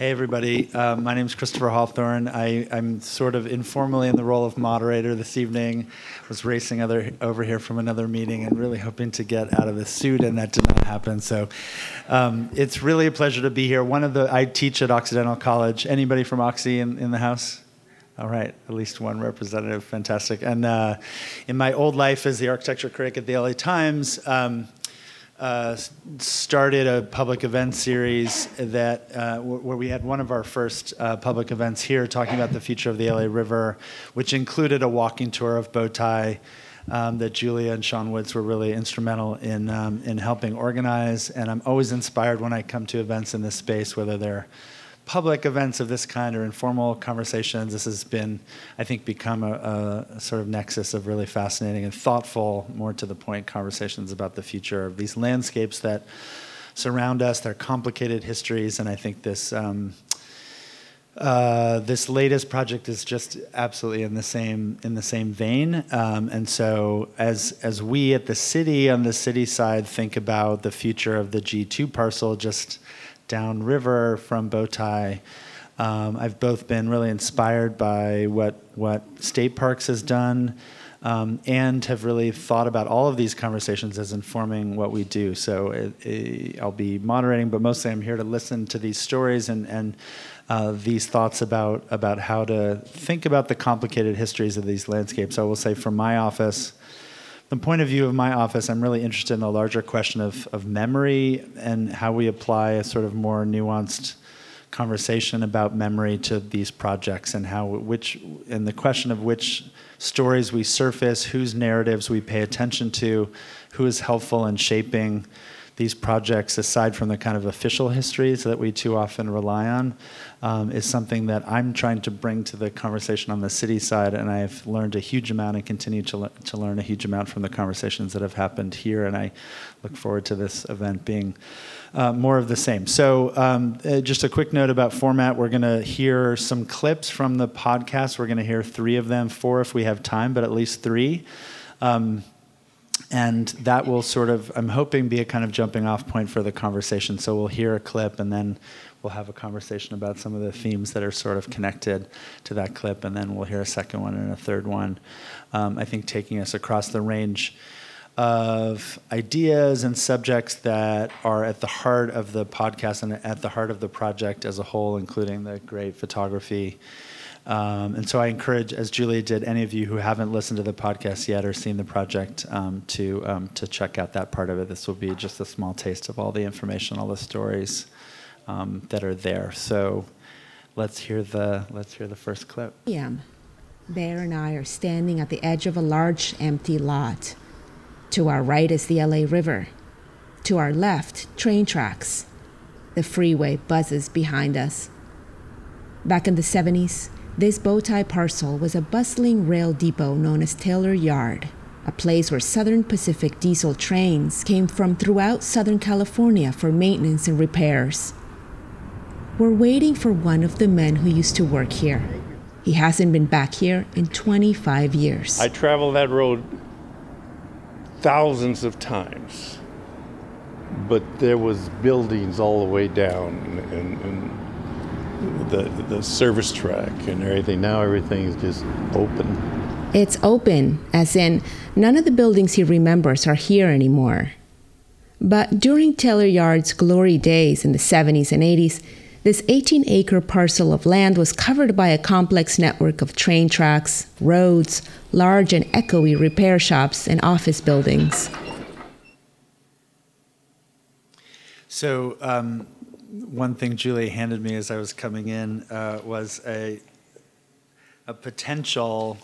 Hey, everybody. Uh, my name is Christopher Hawthorne. I, am sort of informally in the role of moderator this evening. Was racing other, over here from another meeting and really hoping to get out of the suit, and that did not happen. So um, it's really a pleasure to be here. One of the I teach at Occidental College. Anybody from Oxy in, in the house? All right, at least one representative. Fantastic. And uh, in my old life as the architecture critic at the LA Times. Um, uh, started a public event series that uh, where we had one of our first uh, public events here talking about the future of the LA River, which included a walking tour of Bowtie um, that Julia and Sean Woods were really instrumental in um, in helping organize. And I'm always inspired when I come to events in this space, whether they're public events of this kind or informal conversations, this has been, I think, become a, a, sort of nexus of really fascinating and thoughtful, more to the point conversations about the future of these landscapes that surround us, their complicated histories, and I think this. Um, uh, this latest project is just absolutely in the same in the same vein, um, and so as as we at the city on the city side think about the future of the G two parcel, just downriver from Bowtie. Um, I've both been really inspired by what what State Parks has done, um, and have really thought about all of these conversations as informing what we do. So it, it, I'll be moderating, but mostly I'm here to listen to these stories and and uh, these thoughts about about how to think about the complicated histories of these landscapes. I will say, from my office the point of view of my office, I'm really interested in the larger question of, of memory and how we apply a sort of more nuanced conversation about memory to these projects and how which and the question of which stories we surface, whose narratives we pay attention to, who is helpful in shaping these projects, aside from the kind of official histories that we too often rely on, um, is something that I'm trying to bring to the conversation on the city side. And I've learned a huge amount and continue to, le- to learn a huge amount from the conversations that have happened here. And I look forward to this event being uh, more of the same. So, um, uh, just a quick note about format. We're going to hear some clips from the podcast. We're going to hear three of them, four if we have time, but at least three. Um, and that will sort of i'm hoping be a kind of jumping off point for the conversation. So we'll hear a clip and then we'll have a conversation about some of the themes that are sort of connected to that clip and then we'll hear a second one and a third one. Um, i think taking us across the range of ideas and subjects that are at the heart of the podcast and at the heart of the project as a whole including the great photography um, and so I encourage, as Julia did, any of you who haven't listened to the podcast yet or seen the project um, to um, to check out that part of it. This will be just a small taste of all the information, all the stories um, that are there. So let's hear the let's hear the first clip. Yeah, Bear and I are standing at the edge of a large empty lot. To our right is the LA River. To our left, train tracks. The freeway buzzes behind us. Back in the 70s, this bowtie parcel was a bustling rail depot known as Taylor Yard, a place where Southern Pacific diesel trains came from throughout Southern California for maintenance and repairs. We're waiting for one of the men who used to work here. He hasn't been back here in 25 years. I travel that road thousands of times, but there was buildings all the way down and, and the, the service track and everything. Now everything is just open. It's open, as in, none of the buildings he remembers are here anymore. But during Taylor Yard's glory days in the 70s and 80s, this 18 acre parcel of land was covered by a complex network of train tracks, roads, large and echoey repair shops, and office buildings. So, um, one thing Julie handed me as I was coming in uh, was a a potential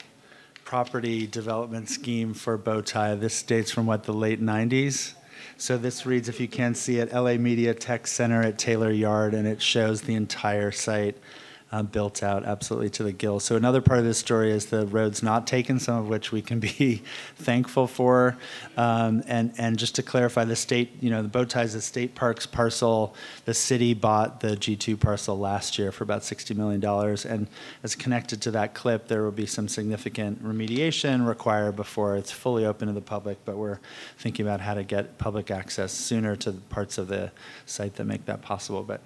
property development scheme for Bowtie. This dates from what the late '90s. So this reads, if you can see it, LA Media Tech Center at Taylor Yard, and it shows the entire site uh, built out absolutely to the gills. So another part of this story is the roads not taken, some of which we can be thankful for. Um, and and just to clarify, the state, you know, the Bowtie ties the state parks parcel. The city bought the G2 parcel last year for about $60 million. And as connected to that clip, there will be some significant remediation required before it's fully open to the public. But we're thinking about how to get public access sooner to parts of the site that make that possible. But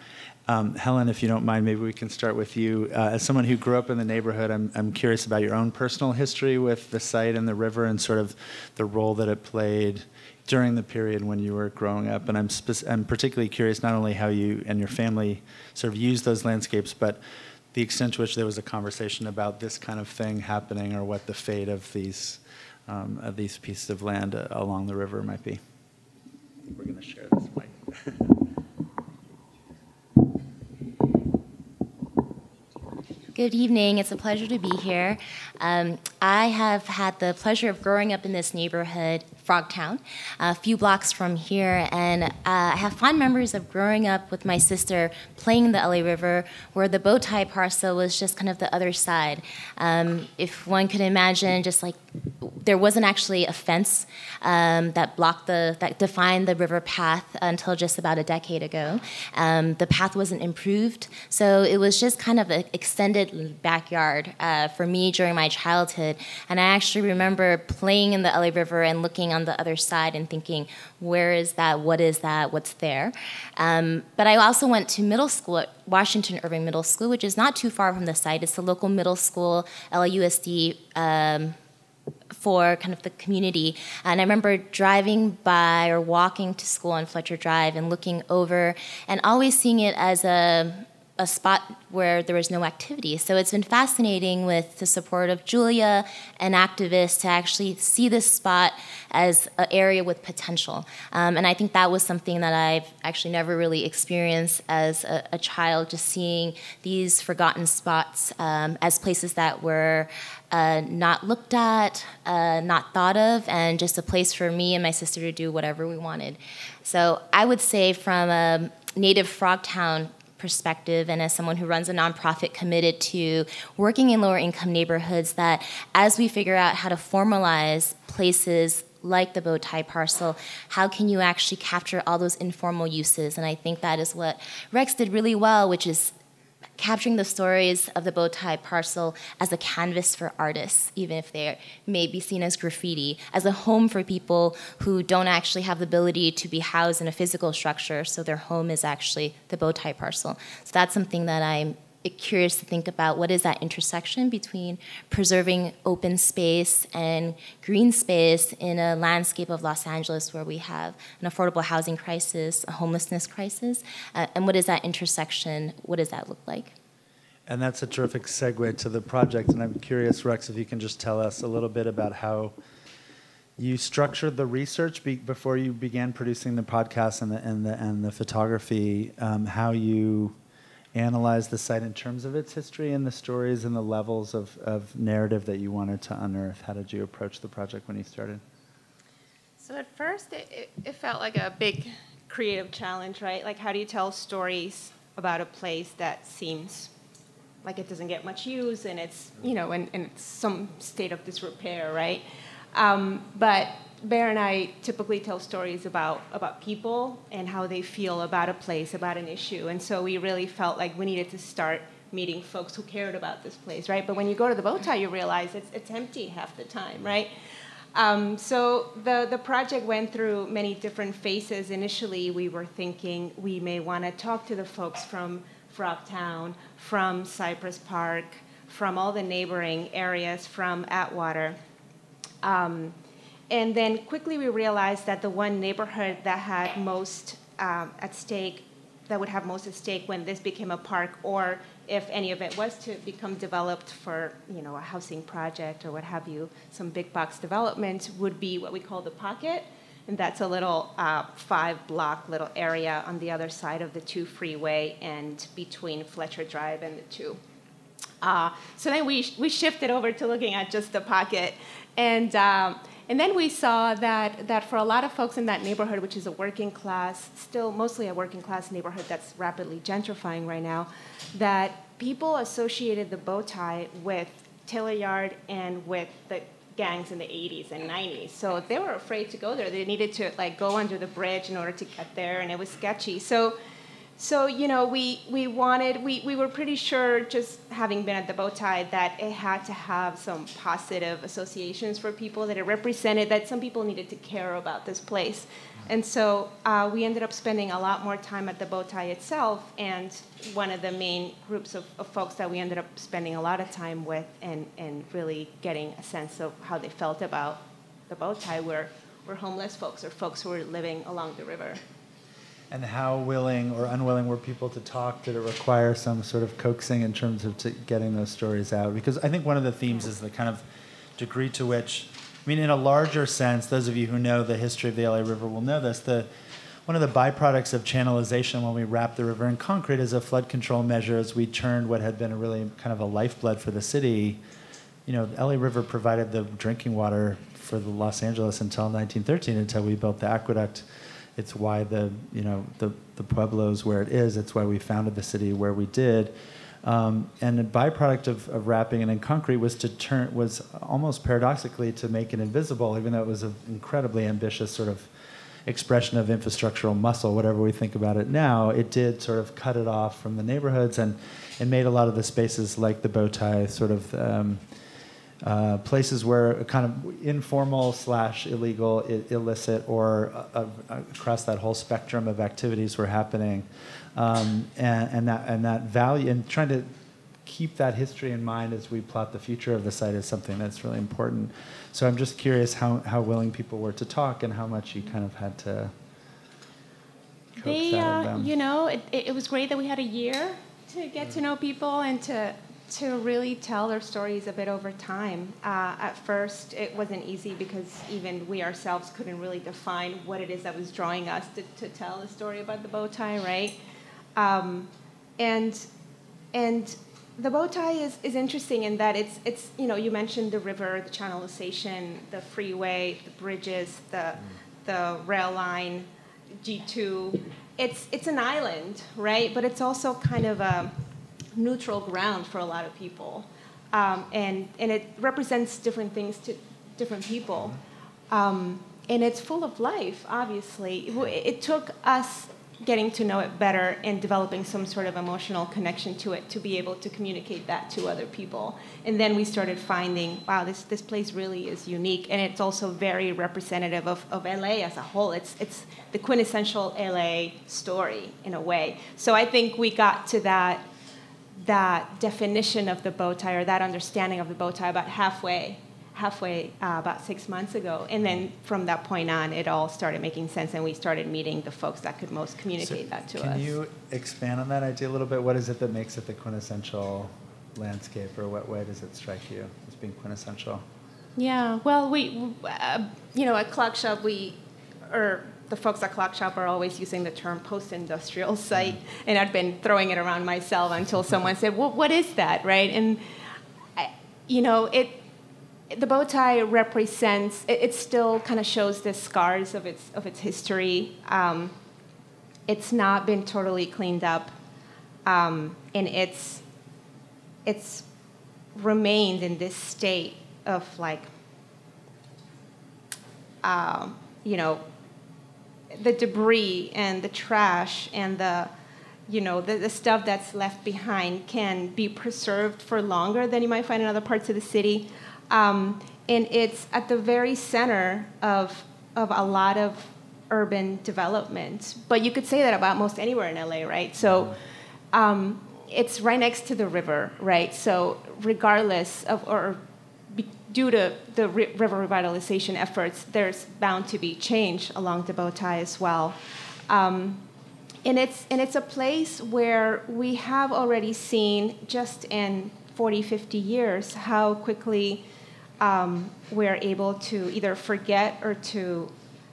Um, Helen, if you don't mind, maybe we can start with you. Uh, as someone who grew up in the neighborhood, I'm, I'm curious about your own personal history with the site and the river and sort of the role that it played during the period when you were growing up. And I'm, spec- I'm particularly curious not only how you and your family sort of used those landscapes, but the extent to which there was a conversation about this kind of thing happening or what the fate of these, um, of these pieces of land uh, along the river might be. We're going to share this mic. Good evening. It's a pleasure to be here. Um, I have had the pleasure of growing up in this neighborhood, Frogtown, a few blocks from here, and uh, I have fond memories of growing up with my sister playing in the LA River, where the bow tie parcel was just kind of the other side. Um, if one could imagine, just like there wasn't actually a fence um, that blocked the that defined the river path until just about a decade ago. Um, the path wasn't improved, so it was just kind of an extended backyard uh, for me during my childhood. And I actually remember playing in the LA River and looking on the other side and thinking, where is that? What is that? What's there? Um, but I also went to middle school at Washington Irving Middle School, which is not too far from the site. It's the local middle school, LAUSD um, for kind of the community. And I remember driving by or walking to school on Fletcher Drive and looking over and always seeing it as a a spot where there was no activity. So it's been fascinating with the support of Julia and activists to actually see this spot as an area with potential. Um, and I think that was something that I've actually never really experienced as a, a child, just seeing these forgotten spots um, as places that were uh, not looked at, uh, not thought of, and just a place for me and my sister to do whatever we wanted. So I would say, from a native Frogtown perspective and as someone who runs a nonprofit committed to working in lower income neighborhoods that as we figure out how to formalize places like the bow tie parcel, how can you actually capture all those informal uses? And I think that is what Rex did really well, which is capturing the stories of the bow tie parcel as a canvas for artists, even if they may be seen as graffiti, as a home for people who don't actually have the ability to be housed in a physical structure, so their home is actually the bow tie parcel. So that's something that I'm curious to think about what is that intersection between preserving open space and green space in a landscape of Los Angeles where we have an affordable housing crisis, a homelessness crisis, uh, and what is that intersection? What does that look like? And that's a terrific segue to the project. And I'm curious, Rex, if you can just tell us a little bit about how you structured the research be- before you began producing the podcast and the and the and the photography. Um, how you analyze the site in terms of its history and the stories and the levels of, of narrative that you wanted to unearth? How did you approach the project when you started? So at first, it, it, felt like a big creative challenge, right? Like, how do you tell stories about a place that seems like it doesn't get much use and it's, you know, in, in some state of disrepair, right? Um, but Bear and I typically tell stories about, about people and how they feel about a place, about an issue. And so we really felt like we needed to start meeting folks who cared about this place, right? But when you go to the bow tie, you realize it's, it's empty half the time, right? Um, so the, the project went through many different phases. Initially, we were thinking we may want to talk to the folks from Frogtown, from Cypress Park, from all the neighboring areas, from Atwater. Um, and then quickly we realized that the one neighborhood that had most um, at stake, that would have most at stake when this became a park, or if any of it was to become developed for, you know, a housing project or what have you, some big box development, would be what we call the pocket. And that's a little uh, five block little area on the other side of the two freeway and between Fletcher Drive and the two. Uh, so then we, we shifted over to looking at just the pocket. And um, and then we saw that, that for a lot of folks in that neighborhood, which is a working class, still mostly a working class neighborhood that's rapidly gentrifying right now, that people associated the bow tie with Taylor Yard and with the gangs in the 80s and 90s. So they were afraid to go there. They needed to like go under the bridge in order to get there, and it was sketchy. So So, you know, we, we wanted, we, we were pretty sure, just having been at the bow tie, that it had to have some positive associations for people, that it represented that some people needed to care about this place. And so uh, we ended up spending a lot more time at the bow tie itself, and one of the main groups of, of folks that we ended up spending a lot of time with and, and really getting a sense of how they felt about the bow tie were, were homeless folks or folks who were living along the river. And how willing or unwilling were people to talk? Did it require some sort of coaxing in terms of getting those stories out? Because I think one of the themes is the kind of degree to which, I mean, in a larger sense, those of you who know the history of the LA River will know this. The one of the byproducts of channelization when we wrapped the river in concrete is a flood control measure as we turned what had been a really kind of a lifeblood for the city. You know, the LA River provided the drinking water for the Los Angeles until 1913, until we built the aqueduct it's why the you know the the pueblos where it is. It's why we founded the city where we did. Um, and the byproduct of, of wrapping it in concrete was to turn was almost paradoxically to make it invisible, even though it was an incredibly ambitious sort of expression of infrastructural muscle, whatever we think about it now. It did sort of cut it off from the neighborhoods and and made a lot of the spaces like the bow tie sort of. Um, uh, places where kind of informal slash illegal, I- illicit, or uh, uh, across that whole spectrum of activities were happening, um, and, and that and that value and trying to keep that history in mind as we plot the future of the site is something that's really important. So I'm just curious how, how willing people were to talk and how much you kind of had to. coax They, uh, them. you know, it it was great that we had a year to get to know people and to to really tell their stories a bit over time. Uh, at first, it wasn't easy because even we ourselves couldn't really define what it is that was drawing us to, to tell the story about the bow tie, right? Um, and and the bow tie is, is interesting in that it's it's you know you mentioned the river, the channelization, the freeway, the bridges, the the rail line, G two. It's it's an island, right? But it's also kind of a neutral ground for a lot of people, um, and and it represents different things to different people, um, and it's full of life. Obviously, it, it took us getting to know it better and developing some sort of emotional connection to it to be able to communicate that to other people. And then we started finding, wow, this, this place really is unique. And it's also very representative of, of LA as a whole. It's, it's the quintessential LA story in a way. So I think we got to that, that definition of the bow tie or that understanding of the bow tie about halfway halfway uh, about six months ago. And then from that point on, it all started making sense, and we started meeting the folks that could most communicate So that to us. can you expand on that idea a little bit? What is it that makes it the quintessential landscape, or what way does it strike you as being quintessential? Yeah, well, we, uh, you know, at Clock Shop, we, or the folks at Clock Shop are always using the term post-industrial site, and I've been throwing it around myself until someone said, "Well, what is that?" Right? And, I, you know, it, the bow tie represents. It, it still kind of shows the scars of its of its history. Um, it's not been totally cleaned up, um, and it's it's remained in this state of like um, you know the debris and the trash and the you know the, the stuff that's left behind can be preserved for longer than you might find in other parts of the city. Um, and it's at the very center of of a lot of urban development. But you could say that about most anywhere in la right? So um, it's right next to the river right? So regardless of or due to the ri- river revitalization efforts, there's bound to be change along the bow tie as well. Um, and, it's, and it's a place where we have already seen, just in 40, 50 years, how quickly um, we're able to either forget or to,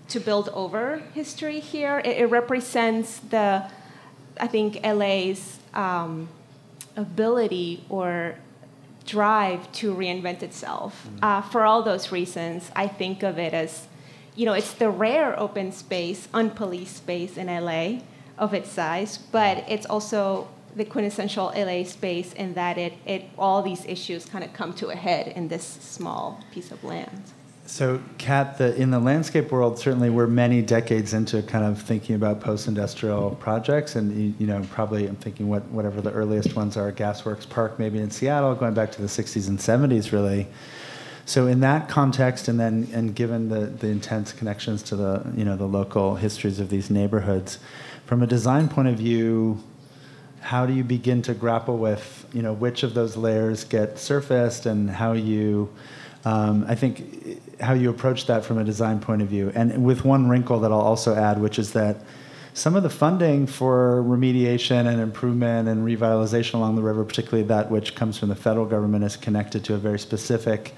to build over history here. It, it represents the, I think, LA's um, ability or drive to reinvent itself. Uh, for all those reasons, I think of it as, you know, it's the rare open space, unpoliced space in LA of its size, but it's also the quintessential LA space in that it, it all these issues kind of come to a head in this small piece of land. So, Kat, the, in the landscape world, certainly we're many decades into kind of thinking about post-industrial projects, and you, you know, probably I'm thinking what whatever the earliest ones are, Gasworks Park, maybe in Seattle, going back to the '60s and '70s, really. So, in that context, and then and given the the intense connections to the you know the local histories of these neighborhoods, from a design point of view, how do you begin to grapple with you know which of those layers get surfaced and how you um, I think how you approach that from a design point of view. And with one wrinkle that I'll also add, which is that some of the funding for remediation and improvement and revitalization along the river, particularly that which comes from the federal government, is connected to a very specific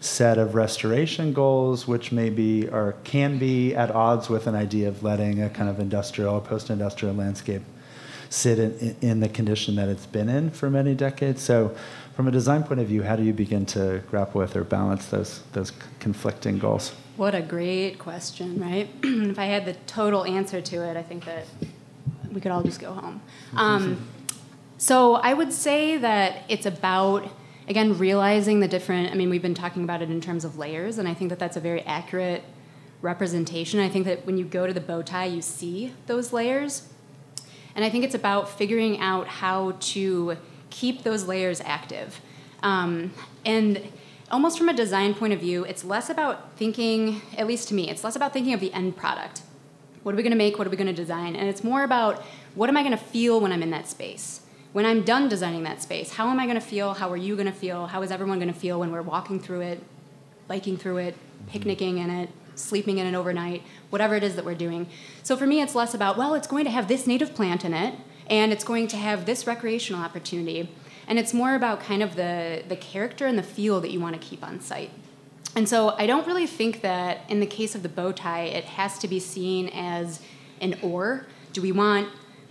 set of restoration goals, which maybe or can be at odds with an idea of letting a kind of industrial or post-industrial landscape sit in, in the condition that it's been in for many decades. So from a design point of view, how do you begin to grapple with or balance those those conflicting goals? What a great question, right? if I had the total answer to it, I think that we could all just go home. Um, so I would say that it's about again realizing the different. I mean, we've been talking about it in terms of layers, and I think that that's a very accurate representation. I think that when you go to the bow tie, you see those layers, and I think it's about figuring out how to keep those layers active. Um, and almost from a design point of view, it's less about thinking, at least to me, it's less about thinking of the end product. What are we going to make? What are we going to design? And it's more about what am I going to feel when I'm in that space? When I'm done designing that space, how am I going to feel? How are you going to feel? How is everyone going to feel when we're walking through it, biking through it, picnicking in it, sleeping in it overnight, whatever it is that we're doing? So for me, it's less about, well, it's going to have this native plant in it and it's going to have this recreational opportunity. And it's more about kind of the, the character and the feel that you want to keep on site. And so I don't really think that in the case of the bow tie, it has to be seen as an or. Do we want,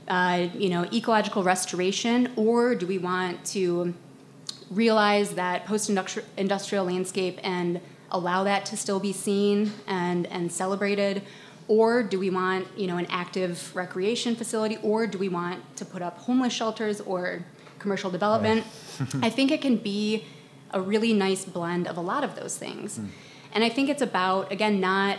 uh, you know, ecological restoration, or do we want to realize that post-industrial landscape and allow that to still be seen and, and celebrated? Or do we want you know an active recreation facility or do we want to put up homeless shelters or commercial development right. i think it can be a really nice blend of a lot of those things mm. and i think it's about again not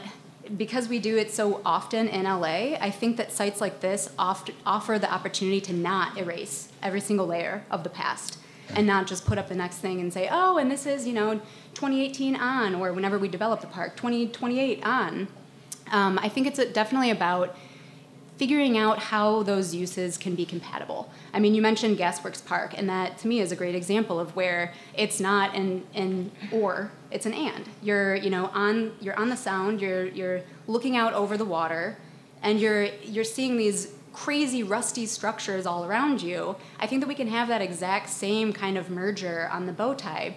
because we do it so often in LA, I think that sites like this oft, offer the opportunity to not erase every single layer of the past and not just put up the next thing and say, oh, and this is, you know, 2018 on, or whenever we develop the park, 2028 on. Um, I think it's definitely about figuring out how those uses can be compatible. I mean, you mentioned Gasworks Park, and that to me is a great example of where it's not an, an or, it's an and. You're, you know, on you're on the sound, you're you're looking out over the water, and you're you're seeing these crazy rusty structures all around you. I think that we can have that exact same kind of merger on the bow tie.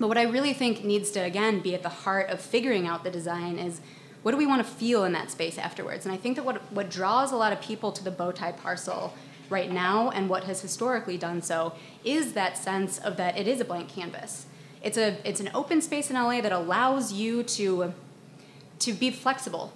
But what I really think needs to again be at the heart of figuring out the design is what do we want to feel in that space afterwards? And I think that what, what draws a lot of people to the bow tie parcel right now and what has historically done so is that sense of that it is a blank canvas. It's, a, it's an open space in LA that allows you to, to be flexible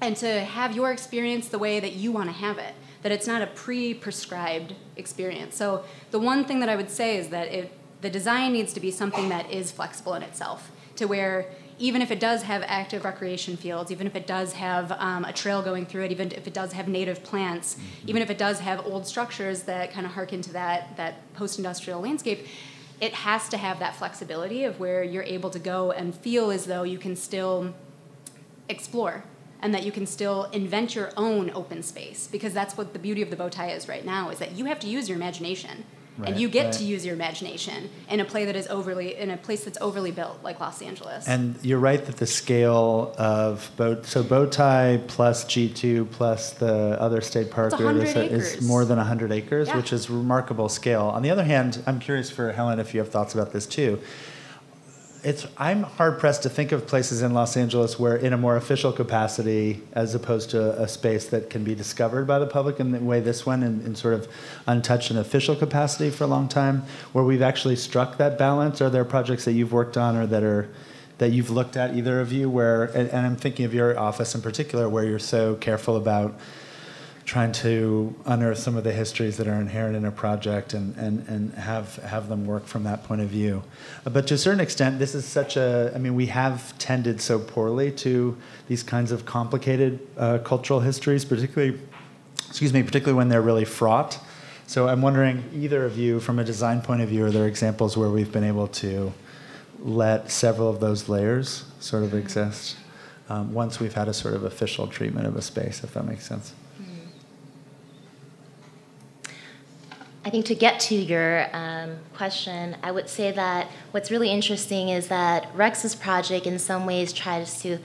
and to have your experience the way that you want to have it, that it's not a pre prescribed experience. So, the one thing that I would say is that it, the design needs to be something that is flexible in itself, to where even if it does have active recreation fields, even if it does have um, a trail going through it, even if it does have native plants, mm-hmm. even if it does have old structures that kind of harken to that, that post industrial landscape, it has to have that flexibility of where you're able to go and feel as though you can still explore and that you can still invent your own open space because that's what the beauty of the bow tie is right now is that you have to use your imagination Right, and you get right. to use your imagination in a play that is overly in a place that's overly built like Los Angeles. And you're right that the scale of boat so bow tie plus G2 plus the other state park is, is, more than 100 acres, yeah. which is remarkable scale. On the other hand, I'm curious for Helen if you have thoughts about this too it's I'm hard pressed to think of places in Los Angeles where, in a more official capacity, as opposed to a space that can be discovered by the public in the way this one, in, in sort of untouched and official capacity for a long time, where we've actually struck that balance. Are there projects that you've worked on or that are that you've looked at, either of you, where, and, and I'm thinking of your office in particular, where you're so careful about trying to unearth some of the histories that are inherent in a project and, and, and have, have them work from that point of view. But to a certain extent, this is such a, I mean, we have tended so poorly to these kinds of complicated uh, cultural histories, particularly, excuse me, particularly when they're really fraught. So I'm wondering, either of you, from a design point of view, are there examples where we've been able to let several of those layers sort of exist um, once we've had a sort of official treatment of a space, if that makes sense? I think to get to your um, question, I would say that what's really interesting is that Rex's project, in some ways, tries to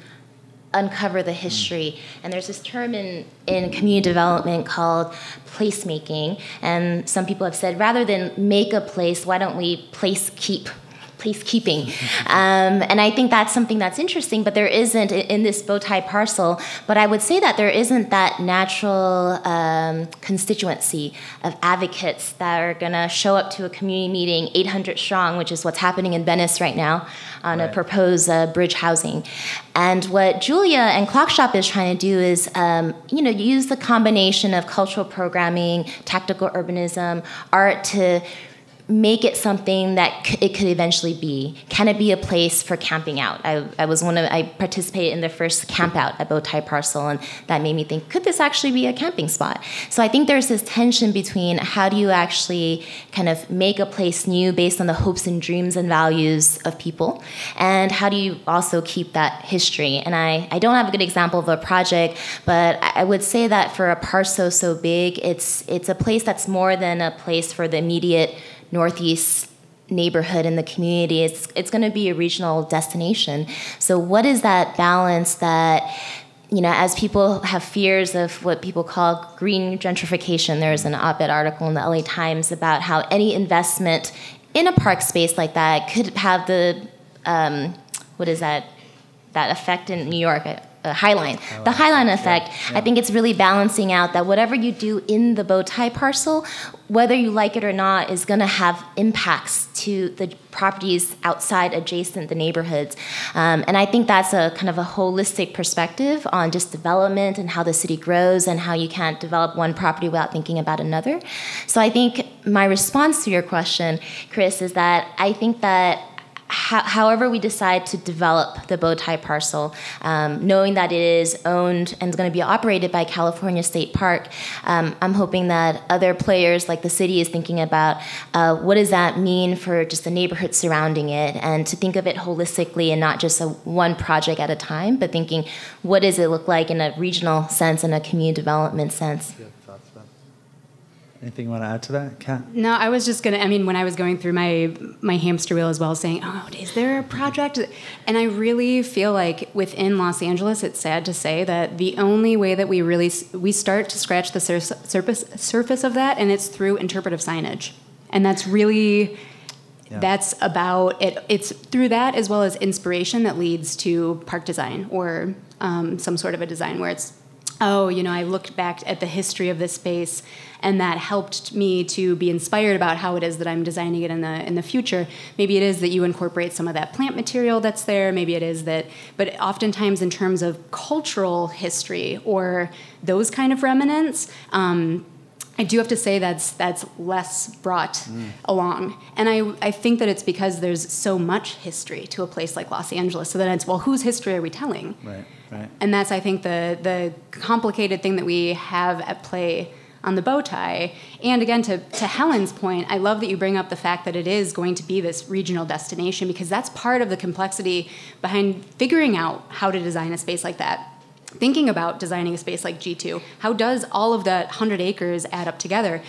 uncover the history. And there's this term in, in community development called placemaking. And some people have said rather than make a place, why don't we place keep placekeeping. Um, and I think that's something that's interesting, but there isn't in this bow tie parcel. But I would say that there isn't that natural um, constituency of advocates that are going to show up to a community meeting 800 strong, which is what's happening in Venice right now on right. a proposed uh, bridge housing. And what Julia and Clockshop is trying to do is, um, you know, use the combination of cultural programming, tactical urbanism, art to make it something that c- it could eventually be? Can it be a place for camping out? I, I was one of I participated in the first camp out at Bowtie Parcel, and that made me think, could this actually be a camping spot? So I think there's this tension between how do you actually kind of make a place new based on the hopes and dreams and values of people, and how do you also keep that history? And I, I don't have a good example of a project, but I, would say that for a parcel so big, it's it's a place that's more than a place for the immediate northeast neighborhood in the community it's, it's going to be a regional destination. So what is that balance that you know as people have fears of what people call green gentrification there's an op-ed article in the la times about how any investment in a park space like that could have the um, what is that that effect in new york uh, Highline, Highline, the Highline effect. Yeah, yeah. I think it's really balancing out that whatever you do in the bow tie parcel, whether you like it or not, is going to have impacts to the properties outside, adjacent the neighborhoods. Um, and I think that's a kind of a holistic perspective on just development and how the city grows and how you can't develop one property without thinking about another. So I think my response to your question, Chris, is that I think that however we decide to develop the bow tie parcel, um, knowing that it is owned and is going to be operated by California State Park, um, I'm hoping that other players like the city is thinking about uh, what does that mean for just the neighborhood surrounding it, and to think of it holistically and not just a one project at a time, but thinking what does it look like in a regional sense and a community development sense. Yeah. Anything you want to add to that, Kat? No, I was just gonna. I mean, when I was going through my my hamster wheel as well, saying, "Oh, is there a project?" And I really feel like within Los Angeles, it's sad to say that the only way that we really we start to scratch the surface surface of that, and it's through interpretive signage, and that's really. Yeah. That's about it. It's through that as well as inspiration that leads to park design or um, some sort of a design where it's oh, you know, I looked back at the history of this space, and that helped me to be inspired about how it is that I'm designing it in the in the future. Maybe it is that you incorporate some of that plant material that's there. Maybe it is that, but oftentimes in terms of cultural history or those kind of remnants. Um, I do have to say that's that's less brought mm. along, and I I think that it's because there's so much history to a place like Los Angeles. So then it's well, whose history are we telling? Right, right. And that's I think the the complicated thing that we have at play on the bow tie. And again, to, to Helen's point, I love that you bring up the fact that it is going to be this regional destination because that's part of the complexity behind figuring out how to design a space like that thinking about designing a space like G2, how does all of that 100 acres add up together?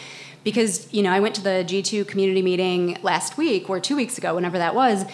Because, you know, I went to the G2 community meeting last week or two weeks ago, whenever that was,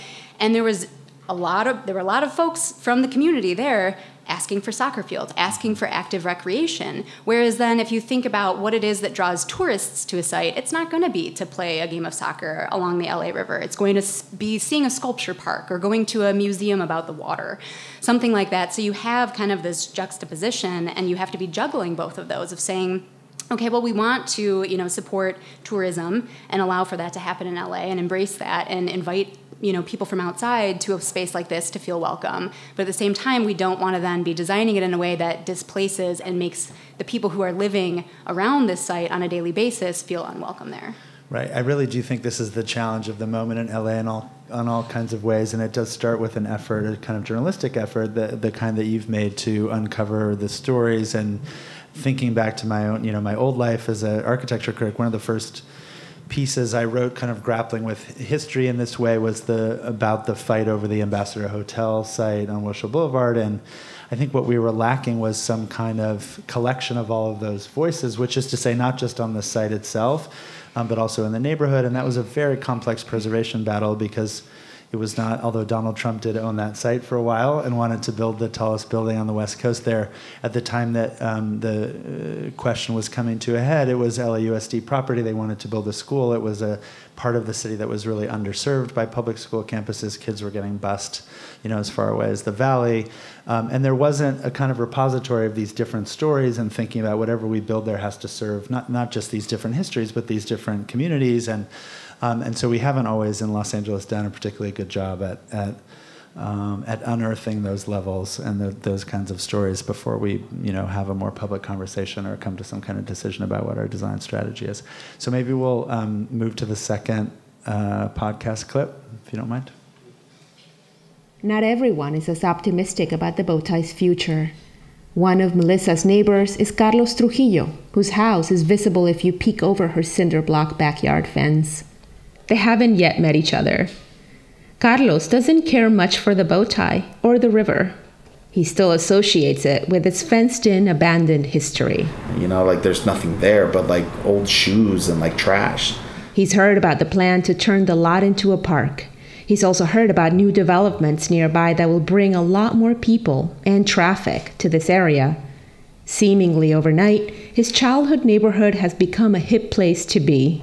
and there was a lot of there were a lot of folks from the community there asking for soccer fields, asking for active recreation. Whereas then, if you think about what it is that draws tourists to a site, it's not going to be to play a game of soccer along the LA River. It's going to be seeing a sculpture park or going to a museum about the water, something like that. So you have kind of this juxtaposition, and you have to be juggling both of those of saying, okay well we want to you know support tourism and allow for that to happen in la and embrace that and invite you know people from outside to a space like this to feel welcome but at the same time we don't want to then be designing it in a way that displaces and makes the people who are living around this site on a daily basis feel unwelcome there Right. I really do think this is the challenge of the moment in LA in all on all kinds of ways, and it does start with an effort, a kind of journalistic effort, the the kind that you've made to uncover the stories and thinking back to my own, you know, my old life as an architecture critic. One of the first pieces I wrote, kind of grappling with history in this way, was the about the fight over the Ambassador Hotel site on Wilshire Boulevard, and I think what we were lacking was some kind of collection of all of those voices, which is to say, not just on the site itself um, but also in the neighborhood. And that was a very complex preservation battle because it was not, although Donald Trump did own that site for a while and wanted to build the tallest building on the West Coast there, at the time that um, the uh, question was coming to a head, it was LAUSD property. They wanted to build a school. It was a part of the city that was really underserved by public school campuses. Kids were getting bused, you know, as far away as the valley. Um, and there wasn't a kind of repository of these different stories and thinking about whatever we build there has to serve not, not just these different histories, but these different communities. And um, and so we haven't always in Los Angeles done a particularly good job at, at, um, at unearthing those levels and the, those kinds of stories before we you know, have a more public conversation or come to some kind of decision about what our design strategy is. So maybe we'll um, move to the second uh, podcast clip, if you don't mind. Not everyone is as optimistic about the Bowtie's future. One of Melissa's neighbors is Carlos Trujillo, whose house is visible if you peek over her cinder block backyard fence. They haven't yet met each other. Carlos doesn't care much for the bow tie or the river. He still associates it with its fenced in, abandoned history. You know, like there's nothing there but like old shoes and like trash. He's heard about the plan to turn the lot into a park. He's also heard about new developments nearby that will bring a lot more people and traffic to this area. Seemingly overnight, his childhood neighborhood has become a hip place to be.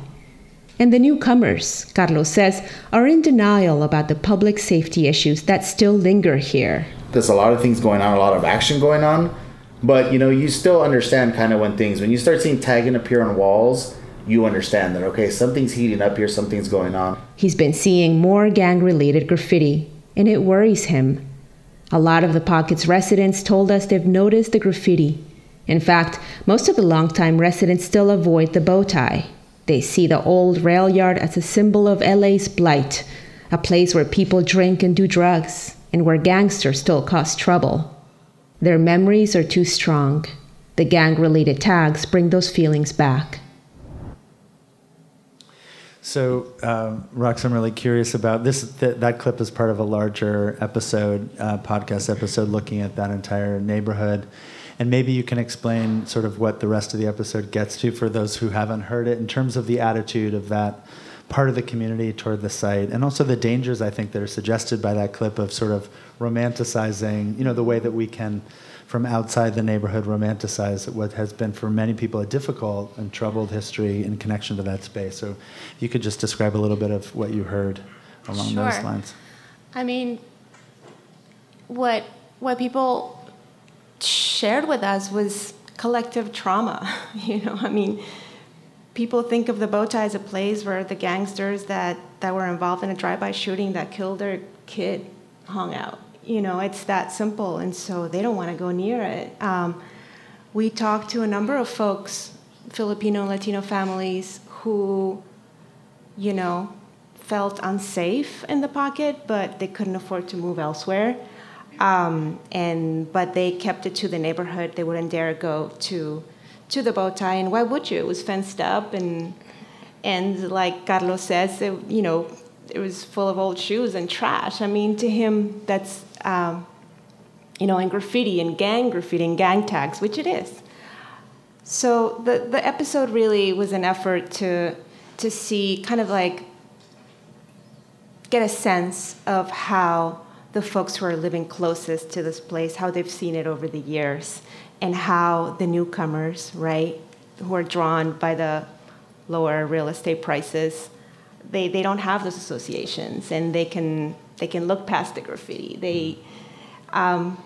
And the newcomers, Carlos says, are in denial about the public safety issues that still linger here. There's a lot of things going on, a lot of action going on, but you know, you still understand kind of when things, when you start seeing tagging appear on walls, you understand that, okay, something's heating up here, something's going on. He's been seeing more gang related graffiti, and it worries him. A lot of the pocket's residents told us they've noticed the graffiti. In fact, most of the longtime residents still avoid the bow tie. They see the old rail yard as a symbol of LA's blight, a place where people drink and do drugs, and where gangsters still cause trouble. Their memories are too strong. The gang related tags bring those feelings back. So, um, Rox, I'm really curious about this. Th- that clip is part of a larger episode, uh, podcast episode, looking at that entire neighborhood. And maybe you can explain sort of what the rest of the episode gets to for those who haven't heard it in terms of the attitude of that part of the community toward the site and also the dangers I think that are suggested by that clip of sort of romanticizing, you know, the way that we can from outside the neighborhood romanticize what has been for many people a difficult and troubled history in connection to that space. So if you could just describe a little bit of what you heard along sure. those lines. I mean, what what people shared with us was collective trauma. You know, I mean, people think of the bow tie as a place where the gangsters that, that were involved in a drive-by shooting that killed their kid hung out. You know, it's that simple, and so they don't want to go near it. Um, we talked to a number of folks, Filipino and Latino families, who, you know, felt unsafe in the pocket, but they couldn't afford to move elsewhere. Um, and but they kept it to the neighborhood. They wouldn't dare go to to the bow tie. And why would you? It was fenced up, and and like Carlos says, it, you know, it was full of old shoes and trash. I mean, to him, that's um, you know, and graffiti and gang graffiti and gang tags, which it is. So the the episode really was an effort to to see kind of like get a sense of how the folks who are living closest to this place, how they've seen it over the years, and how the newcomers, right, who are drawn by the lower real estate prices, they, they don't have those associations, and they can they can look past the graffiti. They um,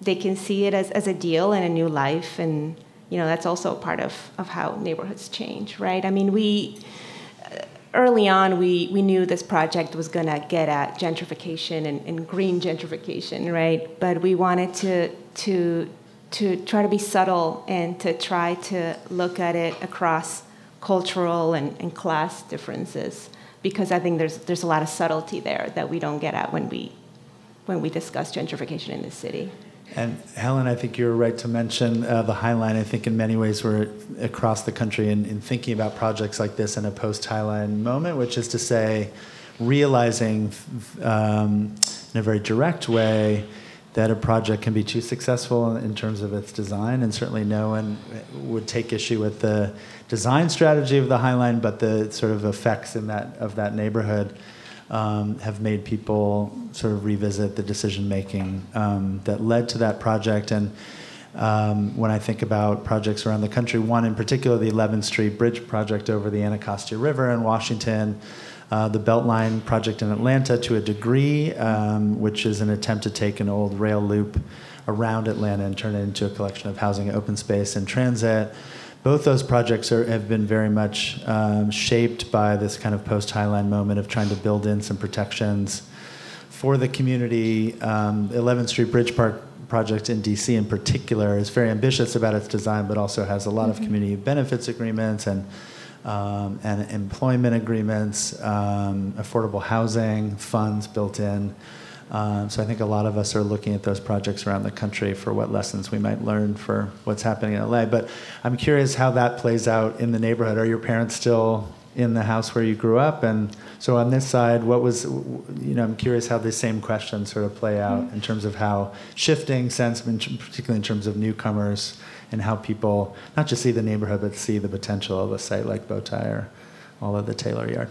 they can see it as, as a deal and a new life, and you know that's also part of, of how neighborhoods change, right? I mean, we early on, we, we knew this project was going to get at gentrification and, and green gentrification, right? But we wanted to, to, to try to be subtle and to try to look at it across cultural and, and class differences because I think there's, there's a lot of subtlety there that we don't get at when we, when we discuss gentrification in the city. And Helen, I think you're right to mention uh, the Highline. I think in many ways we're across the country in, in thinking about projects like this in a post Highline moment, which is to say, realizing um, in a very direct way that a project can be too successful in terms of its design, and certainly no one would take issue with the design strategy of the Highline, but the sort of effects in that of that neighborhood um, have made people sort of revisit the decision making um, that led to that project. And um, when I think about projects around the country, one in particular, the 11th Street Bridge project over the Anacostia River in Washington. Uh, the Beltline project in Atlanta, to a degree, um, which is an attempt to take an old rail loop around Atlanta and turn it into a collection of housing, open space, and transit both those projects are, have been very much um, shaped by this kind of post Highline moment of trying to build in some protections for the community. Um, 11th Street Bridge Park project in DC in particular is very ambitious about its design, but also has a lot mm-hmm. of community benefits agreements and um, and employment agreements, um, affordable housing funds built in. Um, so I think a lot of us are looking at those projects around the country for what lessons we might learn for what's happening in LA. But I'm curious how that plays out in the neighborhood. Are your parents still in the house where you grew up? And so on this side, what was, you know, I'm curious how the same questions sort of play out in terms of how shifting sense, particularly in terms of newcomers and how people not just see the neighborhood, but see the potential of a site like Bowtie or all of the Taylor Yard.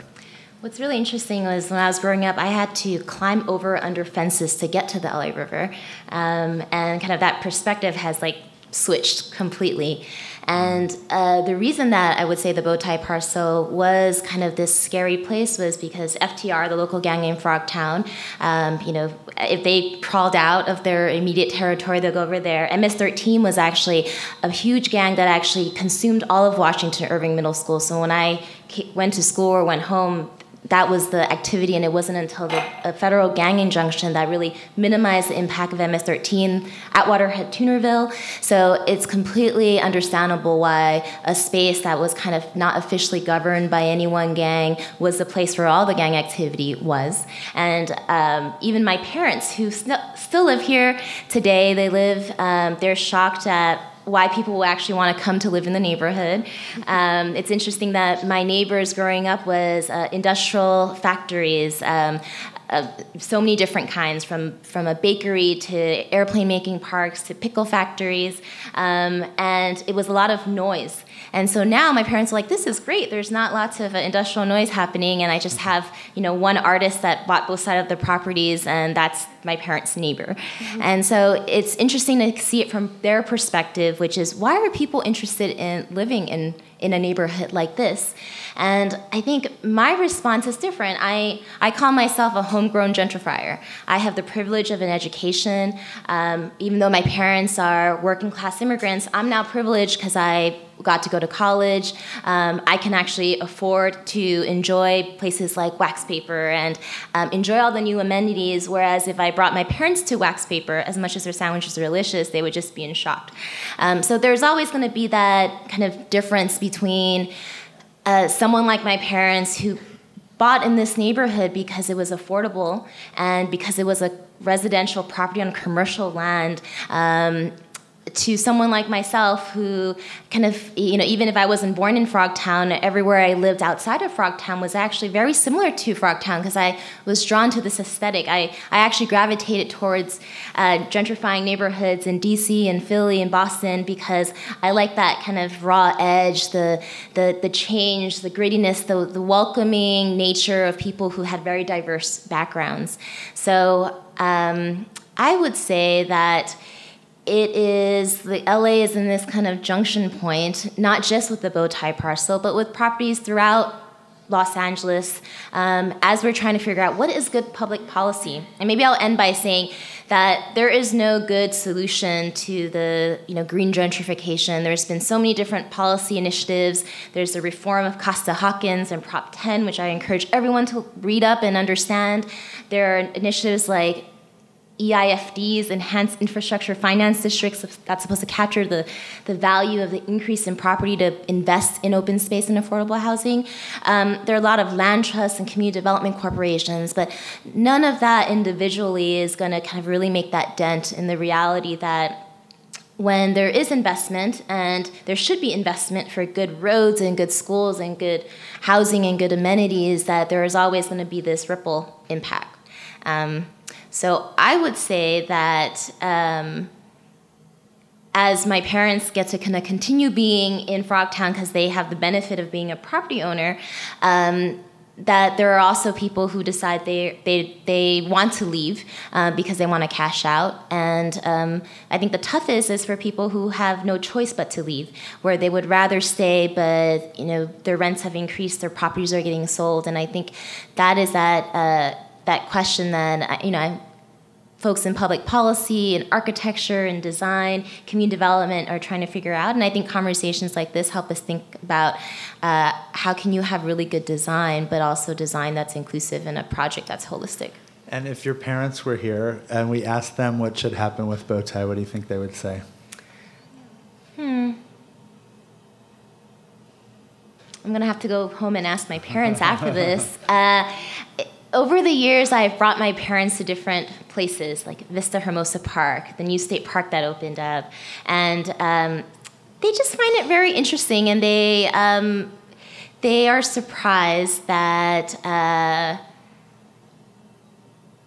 What's really interesting was when I was growing up, I had to climb over under fences to get to the LA River, um, and kind of that perspective has like switched completely. And uh, the reason that I would say the Bowtie parcel was kind of this scary place was because FTR, the local gang in Frogtown, um, you know, if they crawled out of their immediate territory, they'll go over there. MS-13 was actually a huge gang that actually consumed all of Washington Irving Middle School. So when I went to school or went home, that was the activity, and it wasn't until the federal gang injunction that really minimized the impact of MS-13 Atwater hit Toonerville. So it's completely understandable why a space that was kind of not officially governed by any one gang was the place where all the gang activity was. And um, even my parents, who st- still live here today, they live. Um, they're shocked at why people will actually want to come to live in the neighborhood. Um, it's interesting that my neighbors growing up was uh, industrial factories. Um, uh, so many different kinds, from from a bakery to airplane making parks to pickle factories, um, and it was a lot of noise. And so now my parents are like, this is great. There's not lots of uh, industrial noise happening, and I just have you know one artist that bought both sides of the properties, and that's my parents' neighbor. Mm-hmm. And so it's interesting to see it from their perspective, which is why are people interested in living in in a neighborhood like this? And I think my response is different. I, I call myself a homegrown gentrifier. I have the privilege of an education. Um, even though my parents are working class immigrants, I'm now privileged because I got to go to college. Um, I can actually afford to enjoy places like wax paper and um, enjoy all the new amenities. Whereas if I brought my parents to wax paper, as much as their sandwiches are delicious, they would just be in shock. Um, so there's always going to be that kind of difference between uh, someone like my parents who bought in this neighborhood because it was affordable and because it was a residential property on commercial land um, to someone like myself who kind of you know even if i wasn't born in frogtown everywhere i lived outside of frogtown was actually very similar to frogtown because i was drawn to this aesthetic. I, I actually gravitated towards uh, gentrifying neighborhoods in dc and philly and boston because i like that kind of raw edge the the, the change the grittiness the, the welcoming nature of people who had very diverse backgrounds. So um, i would say that it is the LA is in this kind of junction point, not just with the Bowtie parcel, but with properties throughout Los Angeles um, as we're trying to figure out what is good public policy. And maybe I'll end by saying that there is no good solution to the you know green gentrification. There's been so many different policy initiatives. There's the reform of Costa Hawkins and Prop 10, which I encourage everyone to read up and understand. There are initiatives like EIFDs, enhanced infrastructure finance districts, that's supposed to capture the, the value of the increase in property to invest in open space and affordable housing. Um, there are a lot of land trusts and community development corporations, but none of that individually is going to kind of really make that dent in the reality that when there is investment, and there should be investment for good roads and good schools and good housing and good amenities, that there is always going to be this ripple impact. Um, so I would say that um, as my parents get to kind of continue being in Frogtown because they have the benefit of being a property owner, um, that there are also people who decide they they they want to leave uh, because they want to cash out, and um, I think the toughest is for people who have no choice but to leave, where they would rather stay, but you know their rents have increased, their properties are getting sold, and I think that is that. Uh, that question that you know folks in public policy and architecture and design, community development are trying to figure out. And I think conversations like this help us think about uh, how can you have really good design, but also design that's inclusive and a project that's holistic. And if your parents were here and we asked them what should happen with Bowtie, what do you think they would say? Hmm. I'm gonna have to go home and ask my parents after this. Uh, over the years, I've brought my parents to different places, like Vista Hermosa Park, the new state park that opened up, and um, they just find it very interesting, and they um, they are surprised that uh,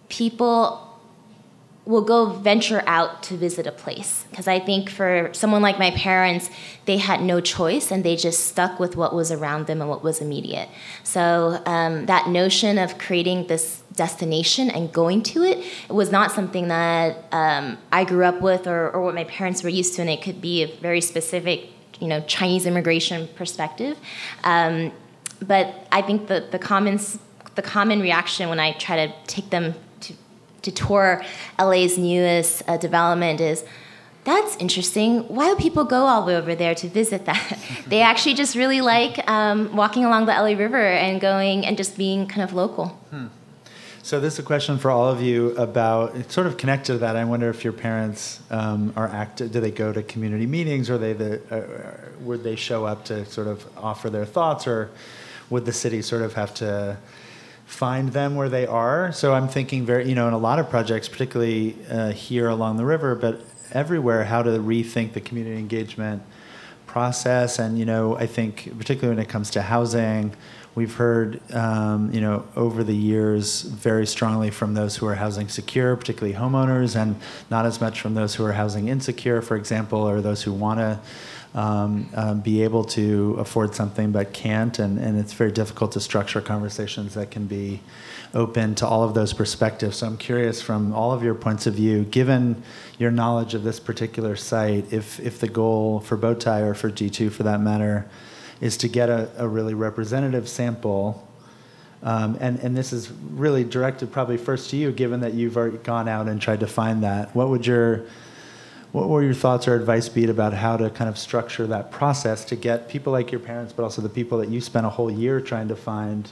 people will go venture out to visit a place. Because i think for someone like my parents they had no choice and they just stuck with what was around them and what was immediate. So um, that notion of creating this destination and going to it, was not something that um, i grew up with or, or what my parents were used to and it could be a very specific you know chinese immigration perspective. Um, but i think the, the common the common reaction when i try to take them to tour LA's newest uh, development is that's interesting. Why do people go all the way over there to visit that? they actually just really like um, walking along the LA River and going and just being kind of local. Hmm. So this is a question for all of you about it's sort of connected to that. I wonder if your parents um, are active. Do they go to community meetings, or they the uh, would they show up to sort of offer their thoughts, or would the city sort of have to find them where they are. So I'm thinking very, you know, in a lot of projects, particularly uh, here along the river, but everywhere, how to rethink the community engagement process. And you know, I think particularly when it comes to housing, we've heard, um, you know, over the years very strongly from those who are housing secure, particularly homeowners, and not as much from those who are housing insecure, for example, or those who want to um, um, be able to afford something but can't. And, and it's very difficult to structure conversations that can be open to all of those perspectives. So I'm curious from all of your points of view, given your knowledge of this particular site, if, if the goal for Bowtie or for G2 for that matter is to get a, a really representative sample. Um, and, and this is really directed probably first to you, given that you've already gone out and tried to find that. What would your what were your thoughts or advice be about how to kind of structure that process to get people like your parents, but also the people that you spent a whole year trying to find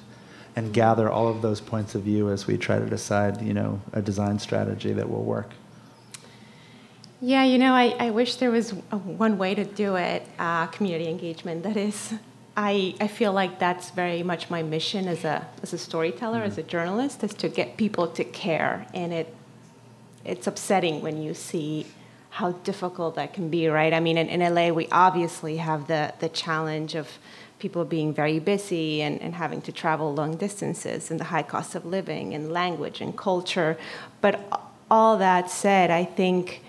and gather all of those points of view as we try to decide, you know, a design strategy that will work? Yeah, you know, I, I wish there was a, one way to do it, uh, community engagement. That is, I, I feel like that's very much my mission as a, as a storyteller, mm-hmm. as a journalist, is to get people to care. And it, it's upsetting when you see how difficult that can be, right? I mean, in, in LA, we obviously have the, the challenge of people being very busy and, and having to travel long distances and the high cost of living and language and culture. But all that said, I think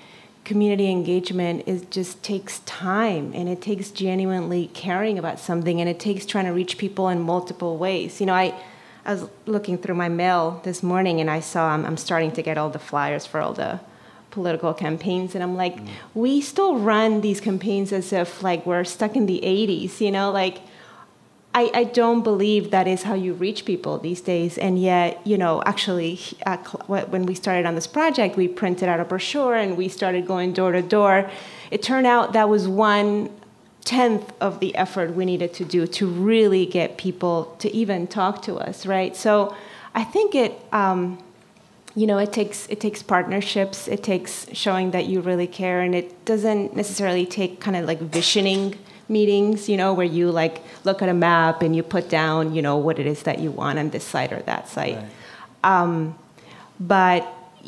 community engagement is just takes time and it takes genuinely caring about something and it takes trying to reach people in multiple ways. You know, I, I was looking through my mail this morning and I saw I'm, I'm starting to get all the flyers for all the political campaigns and i'm like mm. we still run these campaigns as if like we're stuck in the 80s you know like I, I don't believe that is how you reach people these days. And yet, you know, actually, uh, when we started on this project, we printed out a brochure and we started going door to door. It turned out that was one tenth of the effort we needed to do to really get people to even talk to us, right? So I think it. Um, you know it takes it takes partnerships it takes showing that you really care and it doesn't necessarily take kind of like visioning meetings you know where you like look at a map and you put down you know what it is that you want on this site or that site Right. um, but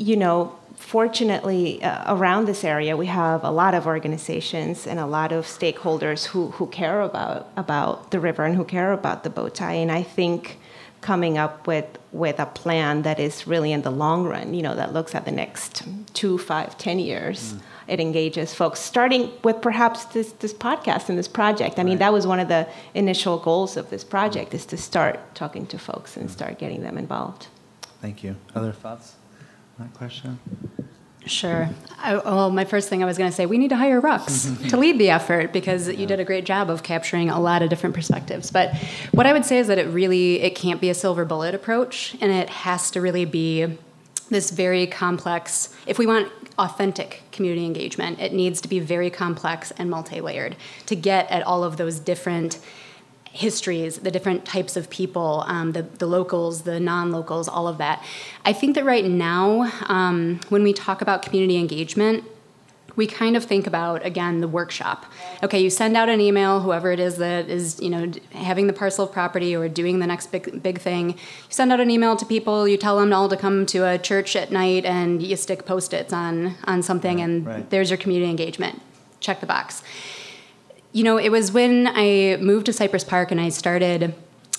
you know fortunately uh, around this area we have a lot of organizations and a lot of stakeholders who, who care about about the river and who care about the bow tie and i think coming up with with a plan that is really in the long run you know that looks at the next two five ten years. It engages folks starting with perhaps this this podcast and this project. I mean that was one of the initial goals of this project mm. is to start talking to folks and mm. start getting them involved. Thank you. Other thoughts on that question? Sure. I, well, my first thing I was going to say, we need to hire Rux to lead the effort because you did a great job of capturing a lot of different perspectives. But what I would say is that it really it can't be a silver bullet approach, and it has to really be this very complex. If we want authentic community engagement, it needs to be very complex and multi-layered to get at all of those different histories, the different types of people, um, the, the locals, the non locals, all of that. I think that right now, um, when we talk about community engagement, we kind of think about again the workshop okay you send out an email whoever it is that is you know having the parcel of property or doing the next big big thing you send out an email to people you tell them all to come to a church at night and you stick post-its on on something and right. there's your community engagement check the box you know, it was when I moved to Cypress Park and I started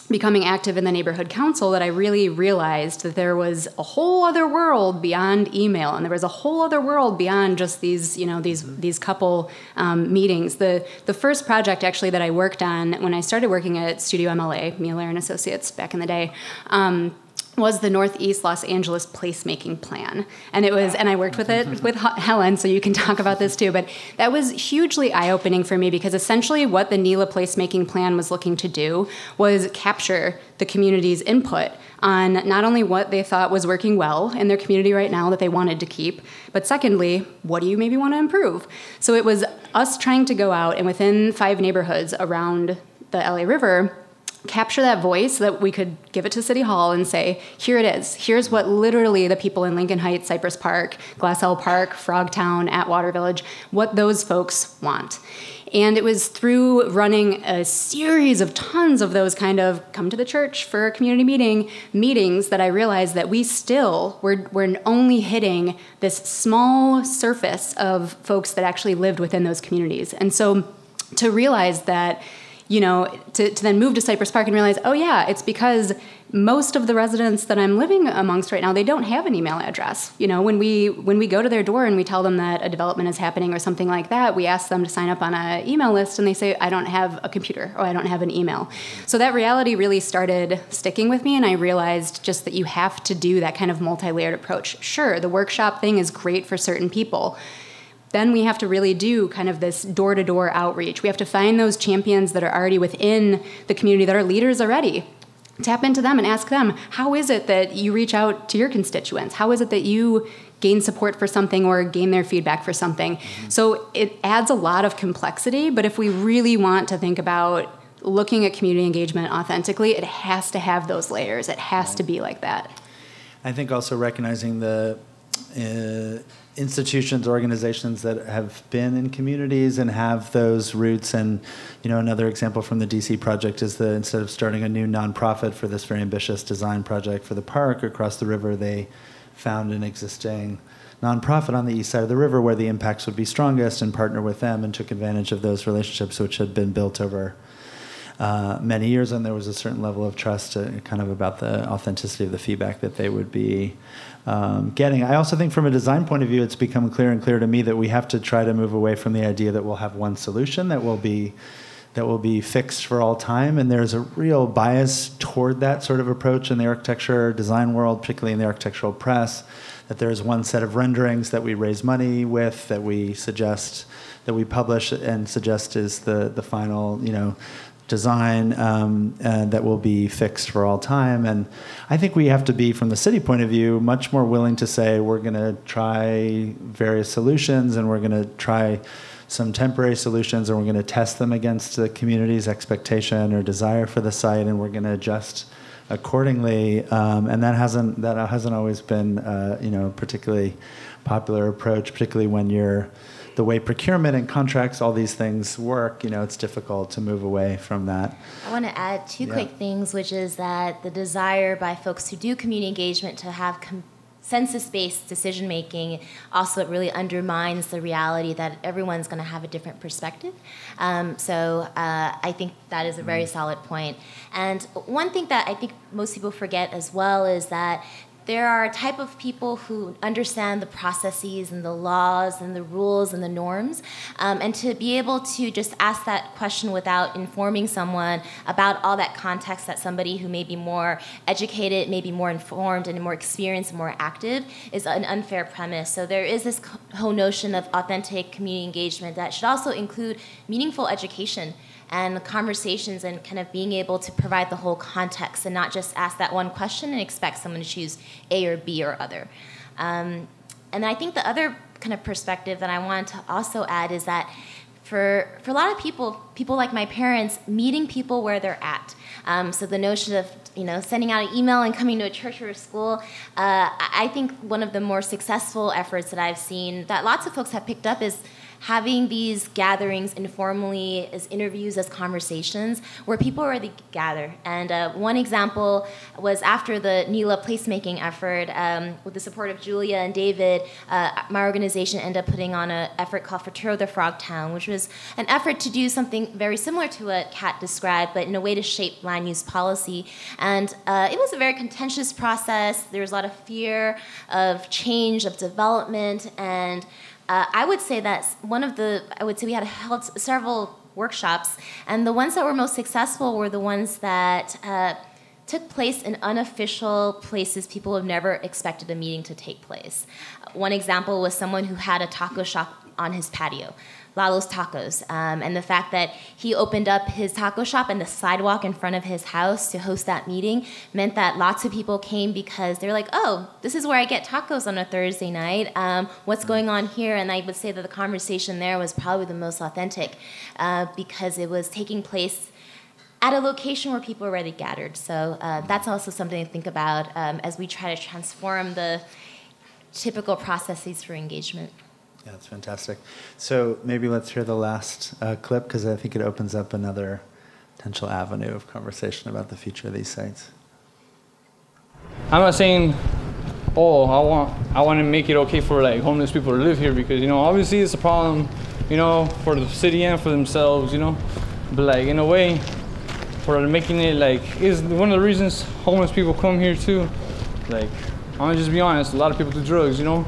becoming active in the neighborhood council that I really realized that there was a whole other world beyond email, and there was a whole other world beyond just these, you know, these these couple um, meetings. The the first project actually that I worked on when I started working at Studio MLA, Mia Lehrer and Associates, back in the day. Um, was the Northeast Los Angeles placemaking plan, and it was, and I worked with it with Helen, so you can talk about this too. But that was hugely eye-opening for me because essentially what the NELA placemaking plan was looking to do was capture the community's input on not only what they thought was working well in their community right now that they wanted to keep, but secondly, what do you maybe want to improve? So it was us trying to go out and within five neighborhoods around the LA River capture that voice that we could give it to City Hall and say, here it is. Here's what literally the people in Lincoln Heights, Cypress Park, Glassell Park, Frogtown, Atwater Village, what those folks want. And it was through running a series of tons of those kind of come to the church for a community meeting meetings that I realized that we still were, were only hitting this small surface of folks that actually lived within those communities. And so to realize that you know, to, to then move to Cypress Park and realize, oh yeah, it's because most of the residents that I'm living amongst right now, they don't have an email address. You know, when we when we go to their door and we tell them that a development is happening or something like that, we ask them to sign up on an email list and they say, I don't have a computer or I don't have an email. So that reality really started sticking with me and I realized just that you have to do that kind of multi-layered approach. Sure, the workshop thing is great for certain people then we have to really do kind of this door to door outreach. We have to find those champions that are already within the community, that are leaders already. Tap into them and ask them, how is it that you reach out to your constituents? How is it that you gain support for something or gain their feedback for something? So it adds a lot of complexity, but if we really want to think about looking at community engagement authentically, it has to have those layers. It has to be like that. I think also recognizing the uh, institutions, organizations that have been in communities and have those roots. And you know, another example from the DC project is that instead of starting a new nonprofit for this very ambitious design project for the park across the river, they found an existing nonprofit on the east side of the river where the impacts would be strongest and partner with them and took advantage of those relationships which had been built over uh, many years, and there was a certain level of trust, uh, kind of about the authenticity of the feedback that they would be um, getting. I also think, from a design point of view, it's become clear and clear to me that we have to try to move away from the idea that we'll have one solution that will be that will be fixed for all time. And there's a real bias toward that sort of approach in the architecture design world, particularly in the architectural press. That there's one set of renderings that we raise money with, that we suggest, that we publish and suggest is the the final, you know design um, uh, that will be fixed for all time. And I think we have to be, from the city point of view, much more willing to say we're going to try various solutions and we're going to try some temporary solutions and we're going to test them against the community's expectation or desire for the site and we're going to adjust accordingly. Um, and that hasn't that hasn't always been uh, you know particularly popular approach, particularly when you're the way procurement and contracts, all these things work, you know, it's difficult to move away from that. I want to add two Yeah. quick things, which is that the desire by folks who do community engagement to have census-based decision making also it really undermines the reality that everyone's going to have a different perspective. Um, so uh, I think that is a very solid point. And one thing that I think most people forget as well is that there are a type of people who understand the processes and the laws and the rules and the norms. Um, and to be able to just ask that question without informing someone about all that context that somebody who may be more educated, maybe more informed, and more experienced more active is an unfair premise. So there is this whole notion of authentic community engagement that should also include meaningful education and conversations and kind of being able to provide the whole context and not just ask that one question and expect someone to choose A or B or other. Um, and I think the other kind of perspective that I wanted to also add is that for, for a lot of people, people like my parents, meeting people where they're at. Um, so the notion of you know sending out an email and coming to a church or a school, uh, I think one of the more successful efforts that I've seen that lots of folks have picked up is having these gatherings informally as interviews as conversations where people already gather. And uh, one example was after the NELA placemaking effort um, with the support of julia and david uh, my organization ended up putting on an effort called Futuro the frog town which was an effort to do something very similar to what kat described but in a way to shape land use policy. And uh, it was a very contentious process. There was a lot of fear of change of development and uh, I would say that one of the, I would say we had held several workshops, and the ones that were most successful were the ones that uh, took place in unofficial places people have never expected a meeting to take place. One example was someone who had a taco shop on his patio. Lalo's Tacos, um, and the fact that he opened up his taco shop and the sidewalk in front of his house to host that meeting meant that lots of people came because they're like, oh, this is where I get tacos on a Thursday night. Um, what's going on here? And I would say that the conversation there was probably the most authentic uh, because it was taking place at a location where people already gathered. So uh, that's also something to think about um, as we try to transform the typical processes for engagement. Yeah, that's fantastic. So maybe let's hear the last uh, clip because I think it opens up another potential avenue of conversation about the future of these sites. I'm not saying, oh, I want I want to make it okay for like homeless people to live here because you know obviously it's a problem, you know, for the city and for themselves, you know, but like in a way, for making it like is one of the reasons homeless people come here too. Like I'm gonna just be honest, a lot of people do drugs, you know.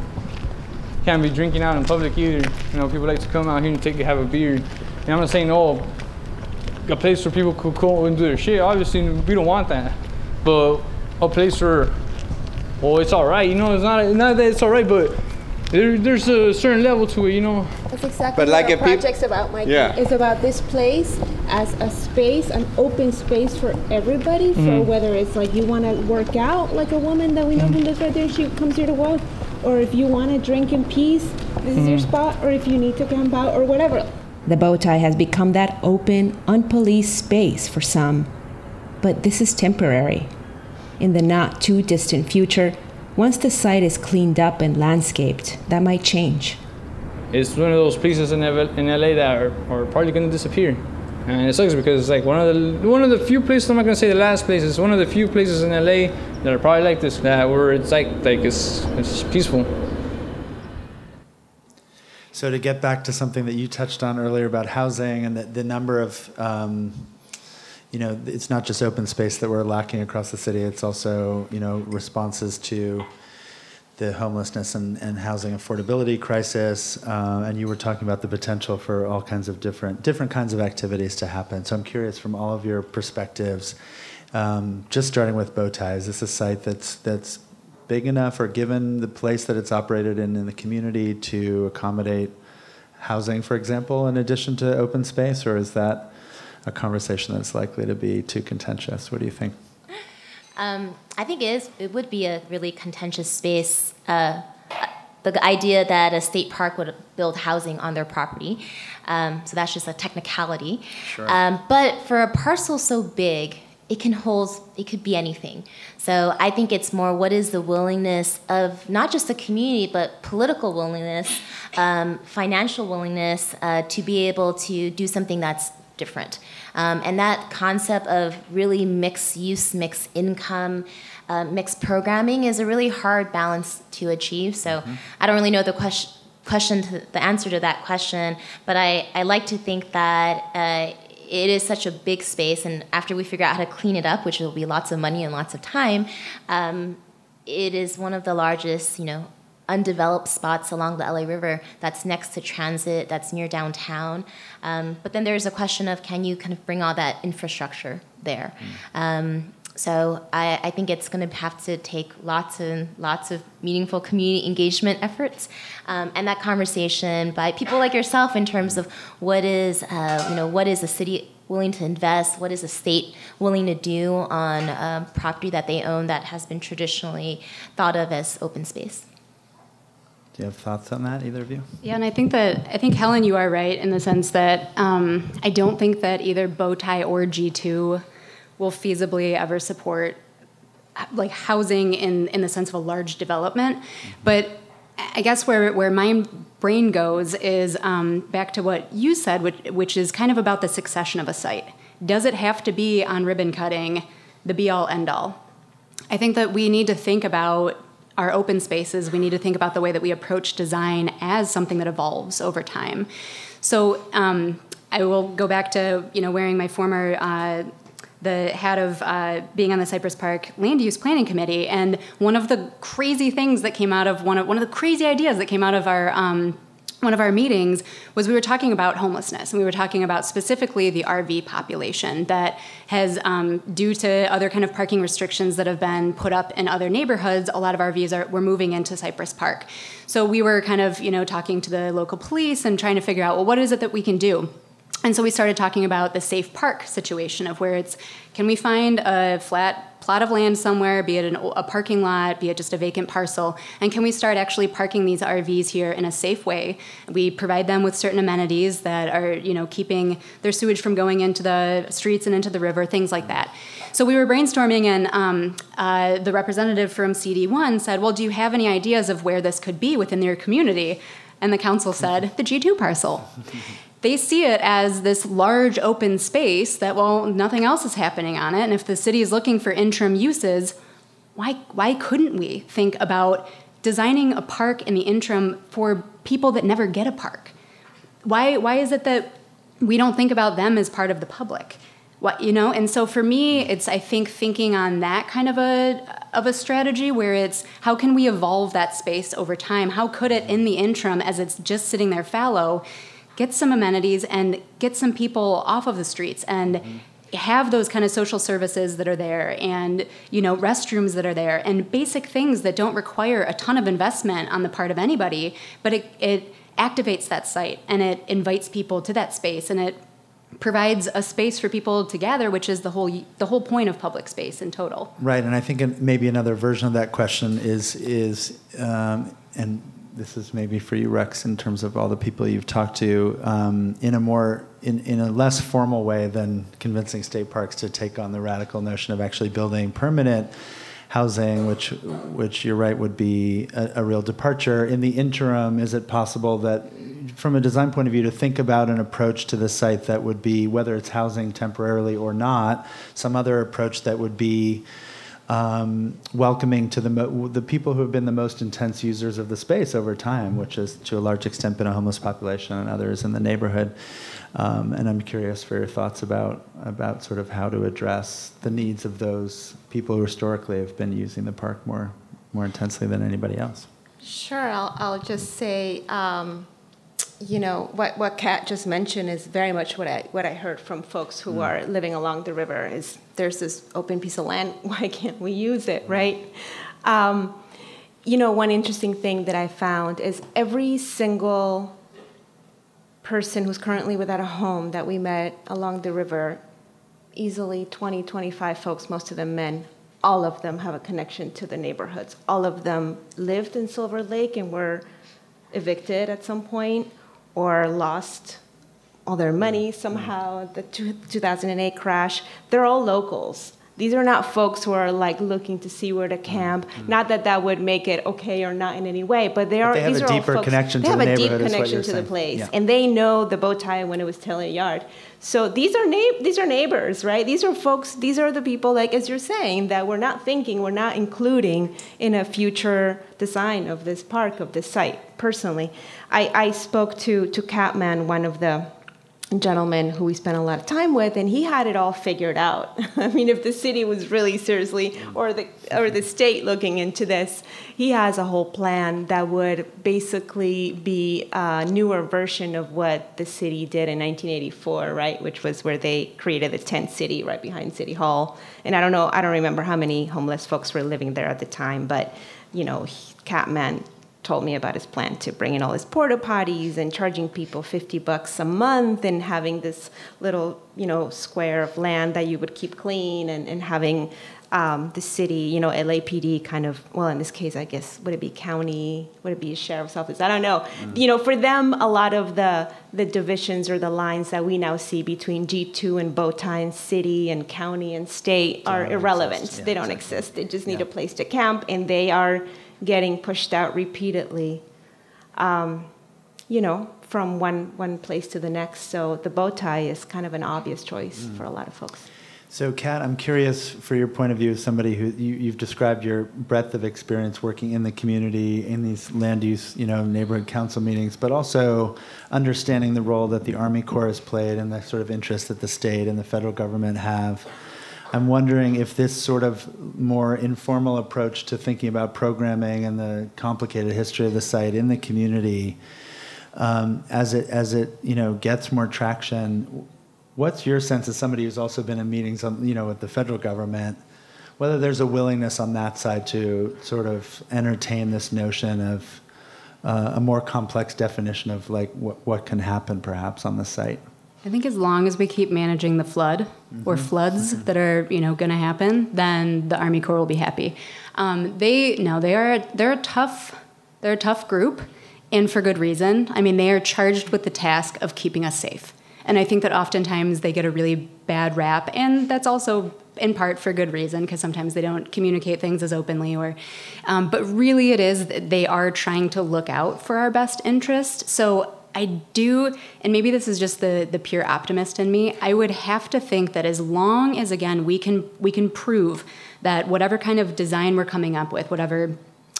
Can't be drinking out in public either. You know, people like to come out here and take have a beer. And I'm not saying oh, a place where people could go and do their shit. Obviously, we don't want that. But a place where, well, it's all right. You know, it's not not that it's all right, but there, there's a certain level to it. You know. That's exactly But what like our if peop- project's about, Mikey. Yeah. It's about this place as a space, an open space for everybody. For Mm-hmm. whether it's like you want to work out, like a woman that we know who lives right there, she comes here to walk, or if you want to drink in peace, this is your Mm-hmm. spot, or if you need to camp out, or whatever. The bow tie has become that open, unpoliced space for some. But this is temporary. In the not too distant future, once the site is cleaned up and landscaped, that might change. It's one of those places in, in LA that are, are probably gonna disappear. And it sucks because it's like one of the one of the few places I'm not gonna say the last place. It's one of the few places in LA that are probably like this that where it's like like it's it's peaceful. So to get back to something that you touched on earlier about housing and the, the number of, um, you know, it's not just open space that we're lacking across the city. It's also, you know, responses to the homelessness and, and housing affordability crisis. Uh, and you were talking about the potential for all kinds of different different kinds of activities to happen. So I'm curious from all of your perspectives, um, just starting with Bowtie, is this a site that's that's big enough or given the place that it's operated in in the community to accommodate housing, for example, in addition to open space, or is that a conversation that's likely to be too contentious. What do you think? Um, I think it is. It would be a really contentious space. Uh, the idea that a state park would build housing on their property, um, so that's just a technicality. Sure. Um, but for a parcel so big, it can hold. It could be anything. So I think it's more what is the willingness of not just the community, but political willingness, um, financial willingness uh, to be able to do something that's different. Um, and that concept of really mixed use, mixed income, uh, mixed programming is a really hard balance to achieve. So Mm-hmm. I don't really know the question. Question to the answer to that question, but I, I like to think that uh, it is such a big space, and after we figure out how to clean it up, which will be lots of money and lots of time, um, it is one of the largest, you know, undeveloped spots along the LA River that's next to transit, that's near downtown. Um, but then there's a question of can you kind of bring all that infrastructure there? Um, so I, I think it's going to have to take lots and lots of meaningful community engagement efforts, um, and that conversation by people like yourself in terms of what is uh, you know what is a city willing to invest, what is a state willing to do on um, property that they own that has been traditionally thought of as open space. Do you have thoughts on that, either of you? Yeah, and I think that I think Helen, you are right in the sense that um, I don't think that either bow tie or G two will feasibly ever support like housing in in the sense of a large development, but I guess where where my brain goes is um, back to what you said, which which is kind of about the succession of a site. Does it have to be on ribbon cutting, the be all end all? I think that we need to think about our open spaces. We need to think about the way that we approach design as something that evolves over time. So um, I will go back to you know wearing my former. Uh, the head of uh, being on the Cypress Park Land Use Planning Committee, and one of the crazy things that came out of one of one of the crazy ideas that came out of our um, one of our meetings was we were talking about homelessness and we were talking about specifically the rv population that has um, due to other kind of parking restrictions that have been put up in other neighborhoods a lot of rvs are were moving into cypress park. So we were kind of you know talking to the local police and trying to figure out well what is it that we can do and so we started talking about the safe park situation of where it's can we find a flat plot of land somewhere, be it an, a parking lot, be it just a vacant parcel, and can we start actually parking these RVs here in a safe way? We provide them with certain amenities that are, you know, keeping their sewage from going into the streets and into the river, things like that. So we were brainstorming, and um, uh, the representative from CD1 said, "Well, do you have any ideas of where this could be within your community?" And the council said, "The G2 parcel." They see it as this large open space that well nothing else is happening on it. And if the city is looking for interim uses why why couldn't we think about designing a park in the interim for people that never get a park? Why why is it that we don't think about them as part of the public? What you know and so for me it's i think thinking on that kind of a of a strategy where it's how can we evolve that space over time? How could it in the interim as it's just sitting there fallow get some amenities and get some people off of the streets and mm-hmm. have those kind of social services that are there and you know restrooms that are there and basic things that don't require a ton of investment on the part of anybody but it, it activates that site and it invites people to that space and it provides a space for people to gather which is the whole the whole point of public space in total right and i think maybe another version of that question is is um, and this is maybe for you, Rex, in terms of all the people you've talked to, um, in a more, in, in a less formal way than convincing state parks to take on the radical notion of actually building permanent housing, which, which you're right would be a, a real departure. In the interim, is it possible that, from a design point of view, to think about an approach to the site that would be, whether it's housing temporarily or not, some other approach that would be um, welcoming to the mo- the people who have been the most intense users of the space over time, which is to a large extent been a homeless population and others in the neighborhood. Um, and I'm curious for your thoughts about about sort of how to address the needs of those people who historically have been using the park more more intensely than anybody else. Sure, I'll, I'll just say. Um, you know what what Kat just mentioned is very much what I what I heard from folks who mm. are living along the river is there's this open piece of land why can't we use it right um, you know one interesting thing that I found is every single person who's currently without a home that we met along the river, easily 20, 25 folks, most of them men, all of them have a connection to the neighborhoods. All of them lived in Silver Lake and were evicted at some point or lost all their money somehow, the 2008 crash. They're all locals. These are not folks who are like looking to see where to mm-hmm. camp. Mm-hmm. Not that that would make it okay or not in any way, but they are. they have these a are all deeper folks- connection they to have the a deep neighborhood, is what connection to the place, Yeah. and they know the bow tie when it was Taylor Yard. So these are na- these are neighbors, right? These are folks. These are the people, like as you're saying, that we're not thinking, we're not including in a future design of this park, of this site. Personally, I, I spoke to to Catman, one of the gentleman who we spent a lot of time with, and he had it all figured out. I mean, if the city was really seriously, or the or the state looking into this, he has a whole plan that would basically be a newer version of what the city did in 1984, right? Which was where they created the tent city right behind City Hall. And I don't know, I don't remember how many homeless folks were living there at the time, but you know, Catman told me about his plan to bring in all his porta potties and charging people 50 bucks a month and having this little you know square of land that you would keep clean and, and having um, the city you know lapd kind of well in this case i guess would it be county would it be a sheriff's office i don't know you know for them a lot of the the divisions or the lines that we now see between g2 and bowtie and city and county and state are irrelevant. Yeah, they don't exactly. exist they just need Yeah. a place to camp and they are getting pushed out repeatedly um, you know, from one, one place to the next. So the bow tie is kind of an obvious choice for a lot of folks. So, Kat, I'm curious for your point of view as somebody who you, you've described your breadth of experience working in the community, in these land use, you know, neighborhood council meetings, but also understanding the role that the Army Corps has played and the sort of interest that the state and the federal government have. I'm wondering if this sort of more informal approach to thinking about programming and the complicated history of the site in the community, um, as it as it you know gets more traction, what's your sense as somebody who's also been in meetings on you know with the federal government, whether there's a willingness on that side to sort of entertain this notion of uh, a more complex definition of like what what can happen perhaps on the site. I think as long as we keep managing the flood or floods that are you know going to happen, then the Army Corps will be happy. Um, they no, they are they're a tough they're a tough group, and for good reason. I mean, they are charged with the task of keeping us safe, and I think that oftentimes they get a really bad rap, and that's also in part for good reason because sometimes they don't communicate things as openly or um, but really it is that they are trying to look out for our best interest so I do, and maybe this is just the the pure optimist in me. I would have to think that as long as again we can we can prove that whatever kind of design we're coming up with, whatever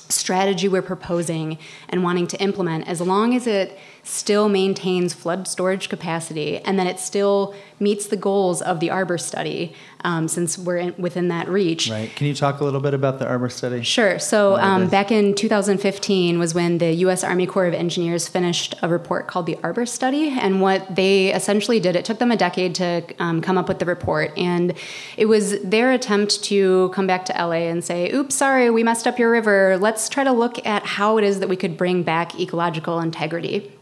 strategy we're proposing and wanting to implement, as long as it still maintains flood storage capacity and that it still meets the goals of the Arbor study, um, since we're in, within that reach. Right? Can you talk a little bit about the Arbor study? Sure. So um, back in 2015 was when the U.S. Army Corps of Engineers finished a report called the Arbor Study, and what they essentially did, it took them a decade to um, come up with the report, and it was their attempt to come back to LA and say, "Oops, sorry, we messed up your river. Let's try to look at how it is that we could bring back ecological integrity."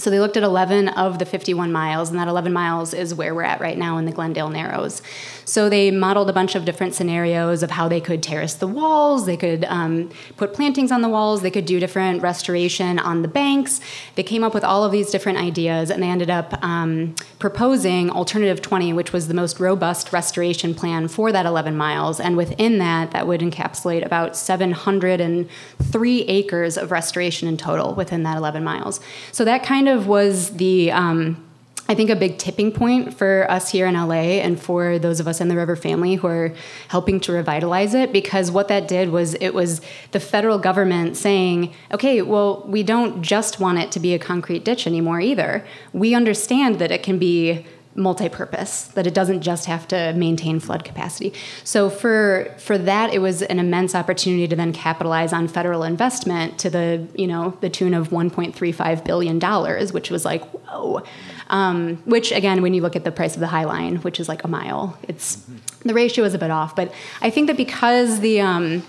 So they looked at 11 of the 51 miles, and that 11 miles is where we're at right now in the Glendale Narrows. So they modeled a bunch of different scenarios of how they could terrace the walls, they could um, put plantings on the walls, they could do different restoration on the banks. They came up with all of these different ideas, and they ended up um, proposing Alternative 20, which was the most robust restoration plan for that 11 miles. And within that, that would encapsulate about 703 acres of restoration in total within that 11 miles. So that kind of was the. Um, I think a big tipping point for us here in LA and for those of us in the River family who are helping to revitalize it because what that did was it was the federal government saying, okay, well, we don't just want it to be a concrete ditch anymore either. We understand that it can be multi-purpose that it doesn't just have to maintain flood capacity. So for for that it was an immense opportunity to then capitalize on federal investment to the you know the tune of 1.35 billion dollars which was like whoa. Um, which again when you look at the price of the high line which is like a mile it's the ratio is a bit off. But i think that because the um,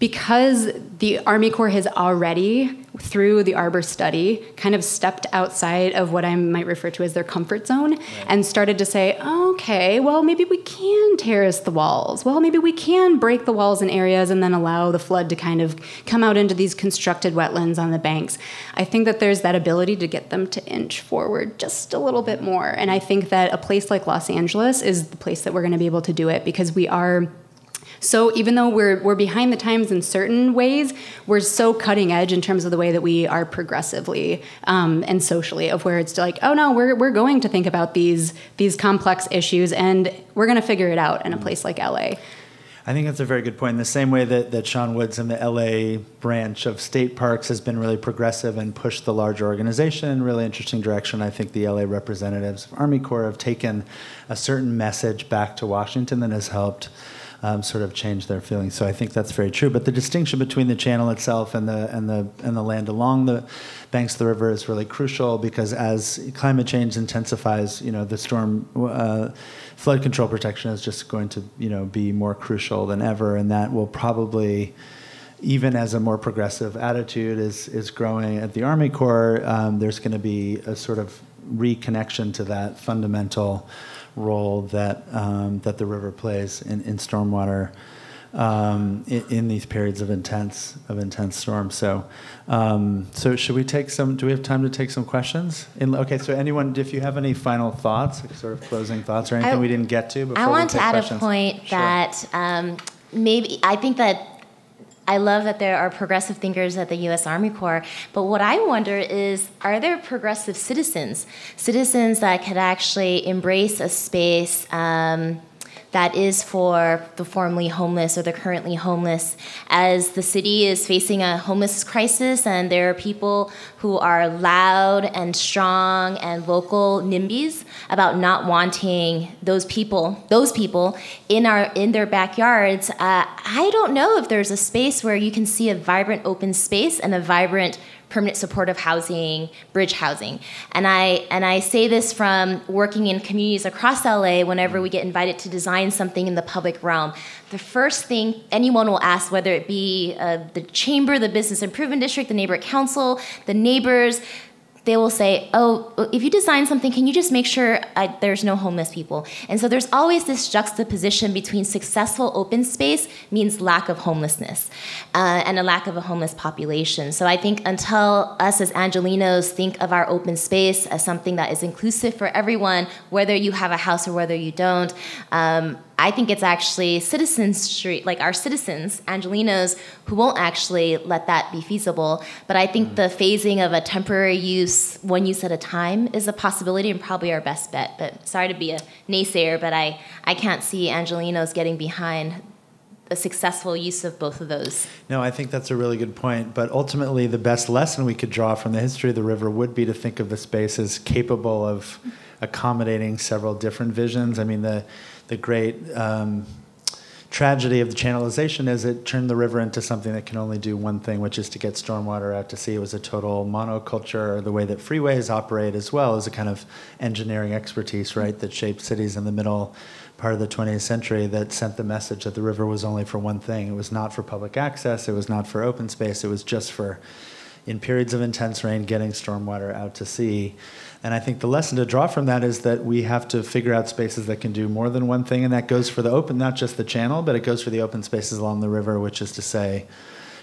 because the Army Corps has already, through the Arbor study, kind of stepped outside of what I might refer to as their comfort zone and started to say, okay, well, maybe we can terrace the walls. Well, maybe we can break the walls in areas and then allow the flood to kind of come out into these constructed wetlands on the banks. I think that there's that ability to get them to inch forward just a little bit more. And I think that a place like Los Angeles is the place that we're going to be able to do it because we are so even though we're we're behind the times in certain ways, we're so cutting edge in terms of the way that we are progressively um, and socially. Of where it's like, oh no, we're we're going to think about these these complex issues, and we're going to figure it out in a place like LA. I think that's a very good point. In the same way that, that Sean Woods and the LA branch of state parks has been really progressive and pushed the larger organization in a really interesting direction, I think the LA representatives of Army Corps have taken a certain message back to Washington that has helped um, sort of change their feelings. So I think that's very true. But the distinction between the channel itself and the and the and the land along the banks of the river is really crucial because as climate change intensifies, you know, the storm uh, flood control protection is just going to you know be more crucial than ever, and that will probably even as a more progressive attitude is is growing at the Army Corps, um, there's going to be a sort of reconnection to that fundamental role that um, that the river plays in, in stormwater um, in, in, these periods of intense of intense storms. So, um, so should we take some? Do we have time to take some questions? In, okay, so anyone, if you have any final thoughts, sort of closing thoughts, or anything I, we didn't get to, before I want to add questions? a point sure. that um, maybe I think that I love that there are progressive thinkers at the U.S. Army Corps, but what I wonder is are there progressive citizens? Citizens that could actually embrace a space. Um, that is for the formerly homeless or the currently homeless. As the city is facing a homeless crisis, and there are people who are loud and strong and local NIMBYs about not wanting those people, those people in our in their backyards. Uh, I don't know if there's a space where you can see a vibrant open space and a vibrant permanent supportive housing, bridge housing. And I and I say this from working in communities across LA whenever we get invited to design something in the public realm. The first thing anyone will ask, whether it be uh, the chamber, the business improvement district, the neighborhood council, the neighbors, they will say, "Oh, if you design something, can you just make sure I, there's no homeless people?" And so there's always this juxtaposition between successful open space means lack of homelessness uh, and a lack of a homeless population. So I think until us as Angelenos think of our open space as something that is inclusive for everyone, whether you have a house or whether you don't. Um, I think it's actually citizens street, like our citizens, Angelenos, who won't actually let that be feasible. But I think the phasing of a temporary use, one use at a time, is a possibility and probably our best bet. But sorry to be a naysayer, but I, I can't see Angelenos getting behind a successful use of both of those. No, I think that's a really good point. But ultimately, the best lesson we could draw from the history of the river would be to think of the space as capable of accommodating several different visions. I mean, the the great um, tragedy of the channelization is it turned the river into something that can only do one thing, which is to get stormwater out to sea. It was a total monoculture. The way that freeways operate as well is a kind of engineering expertise, right, that shaped cities in the middle part of the 20th century that sent the message that the river was only for one thing. It was not for public access. It was not for open space. It was just for, in periods of intense rain, getting stormwater out to sea. And I think the lesson to draw from that is that we have to figure out spaces that can do more than one thing, and that goes for the open, not just the channel, but it goes for the open spaces along the river, which is to say,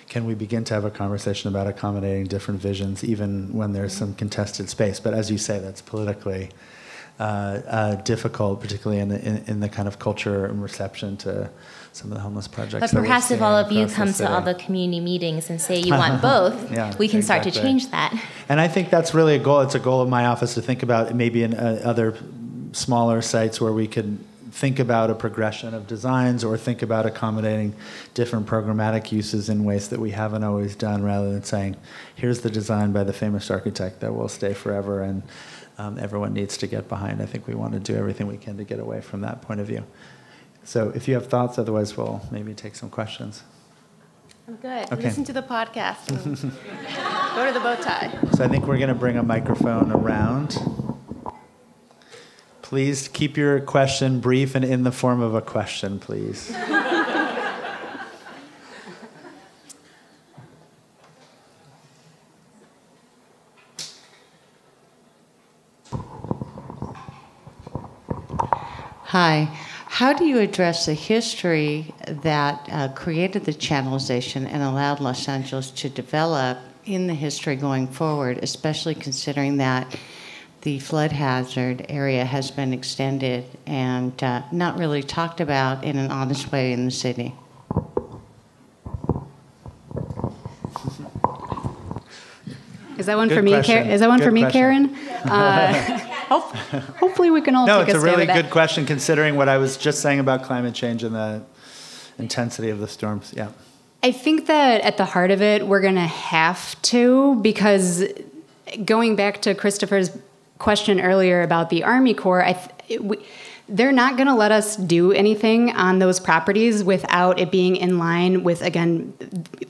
can we begin to have a conversation about accommodating different visions, even when there's some contested space? But as you say, that's politically uh, uh, difficult, particularly in the, in, in the kind of culture and reception to some of the homeless projects. But perhaps if all of you come to all the community meetings and say you want both, yeah, we can exactly. start to change that. And I think that's really a goal. It's a goal of my office to think about maybe in uh, other smaller sites where we could think about a progression of designs or think about accommodating different programmatic uses in ways that we haven't always done rather than saying here's the design by the famous architect that will stay forever and um, everyone needs to get behind i think we want to do everything we can to get away from that point of view so if you have thoughts, otherwise, we'll maybe take some questions. I'm good. Okay. Listen to the podcast. go to the bow tie. So I think we're going to bring a microphone around. Please keep your question brief and in the form of a question, please. Hi. How do you address the history that uh, created the channelization and allowed Los Angeles to develop in the history going forward, especially considering that the flood hazard area has been extended and uh, not really talked about in an honest way in the city? Is that one Good for me? Kar- question. is that one Good for me, question. Karen? Uh, hope, hopefully, we can all No, take it's a a really good question considering what I was just saying about climate change and the intensity of the storms. Yeah. I think that at the heart of it, we're going to have to, because going back to Christopher's question earlier about the Army Corps, I th- we, they're not going to let us do anything on those properties without it being in line with, again,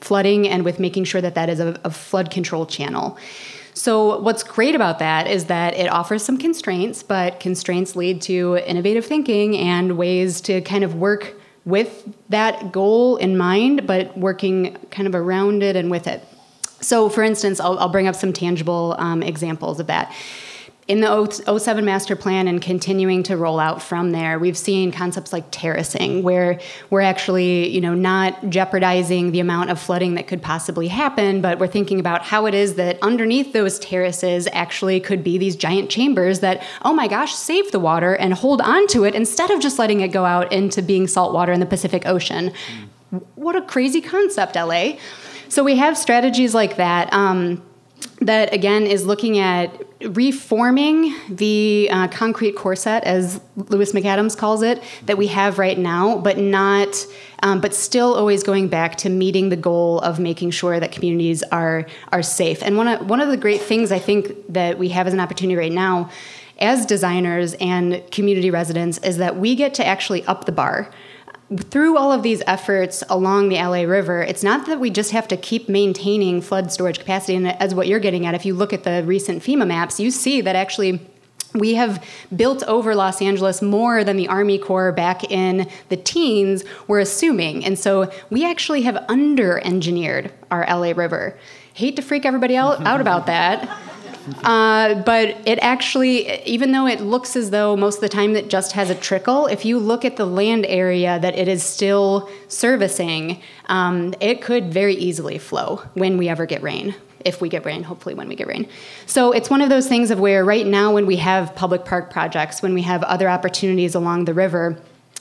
flooding and with making sure that that is a, a flood control channel. So, what's great about that is that it offers some constraints, but constraints lead to innovative thinking and ways to kind of work with that goal in mind, but working kind of around it and with it. So, for instance, I'll, I'll bring up some tangible um, examples of that. In the 07 master plan and continuing to roll out from there, we've seen concepts like terracing, where we're actually, you know, not jeopardizing the amount of flooding that could possibly happen, but we're thinking about how it is that underneath those terraces actually could be these giant chambers that, oh my gosh, save the water and hold on to it instead of just letting it go out into being salt water in the Pacific Ocean. What a crazy concept, LA. So we have strategies like that. Um, that again is looking at reforming the uh, concrete corset, as Lewis MacAdams calls it, that we have right now, but not, um, but still always going back to meeting the goal of making sure that communities are are safe. And one of one of the great things I think that we have as an opportunity right now, as designers and community residents, is that we get to actually up the bar through all of these efforts along the LA River, it's not that we just have to keep maintaining flood storage capacity. And as what you're getting at, if you look at the recent FEMA maps, you see that actually we have built over Los Angeles more than the Army Corps back in the teens were assuming. And so we actually have under engineered our LA River. Hate to freak everybody out, out about that. Uh, but it actually, even though it looks as though most of the time it just has a trickle, if you look at the land area that it is still servicing, um, it could very easily flow when we ever get rain. If we get rain, hopefully when we get rain. So it's one of those things of where right now, when we have public park projects, when we have other opportunities along the river,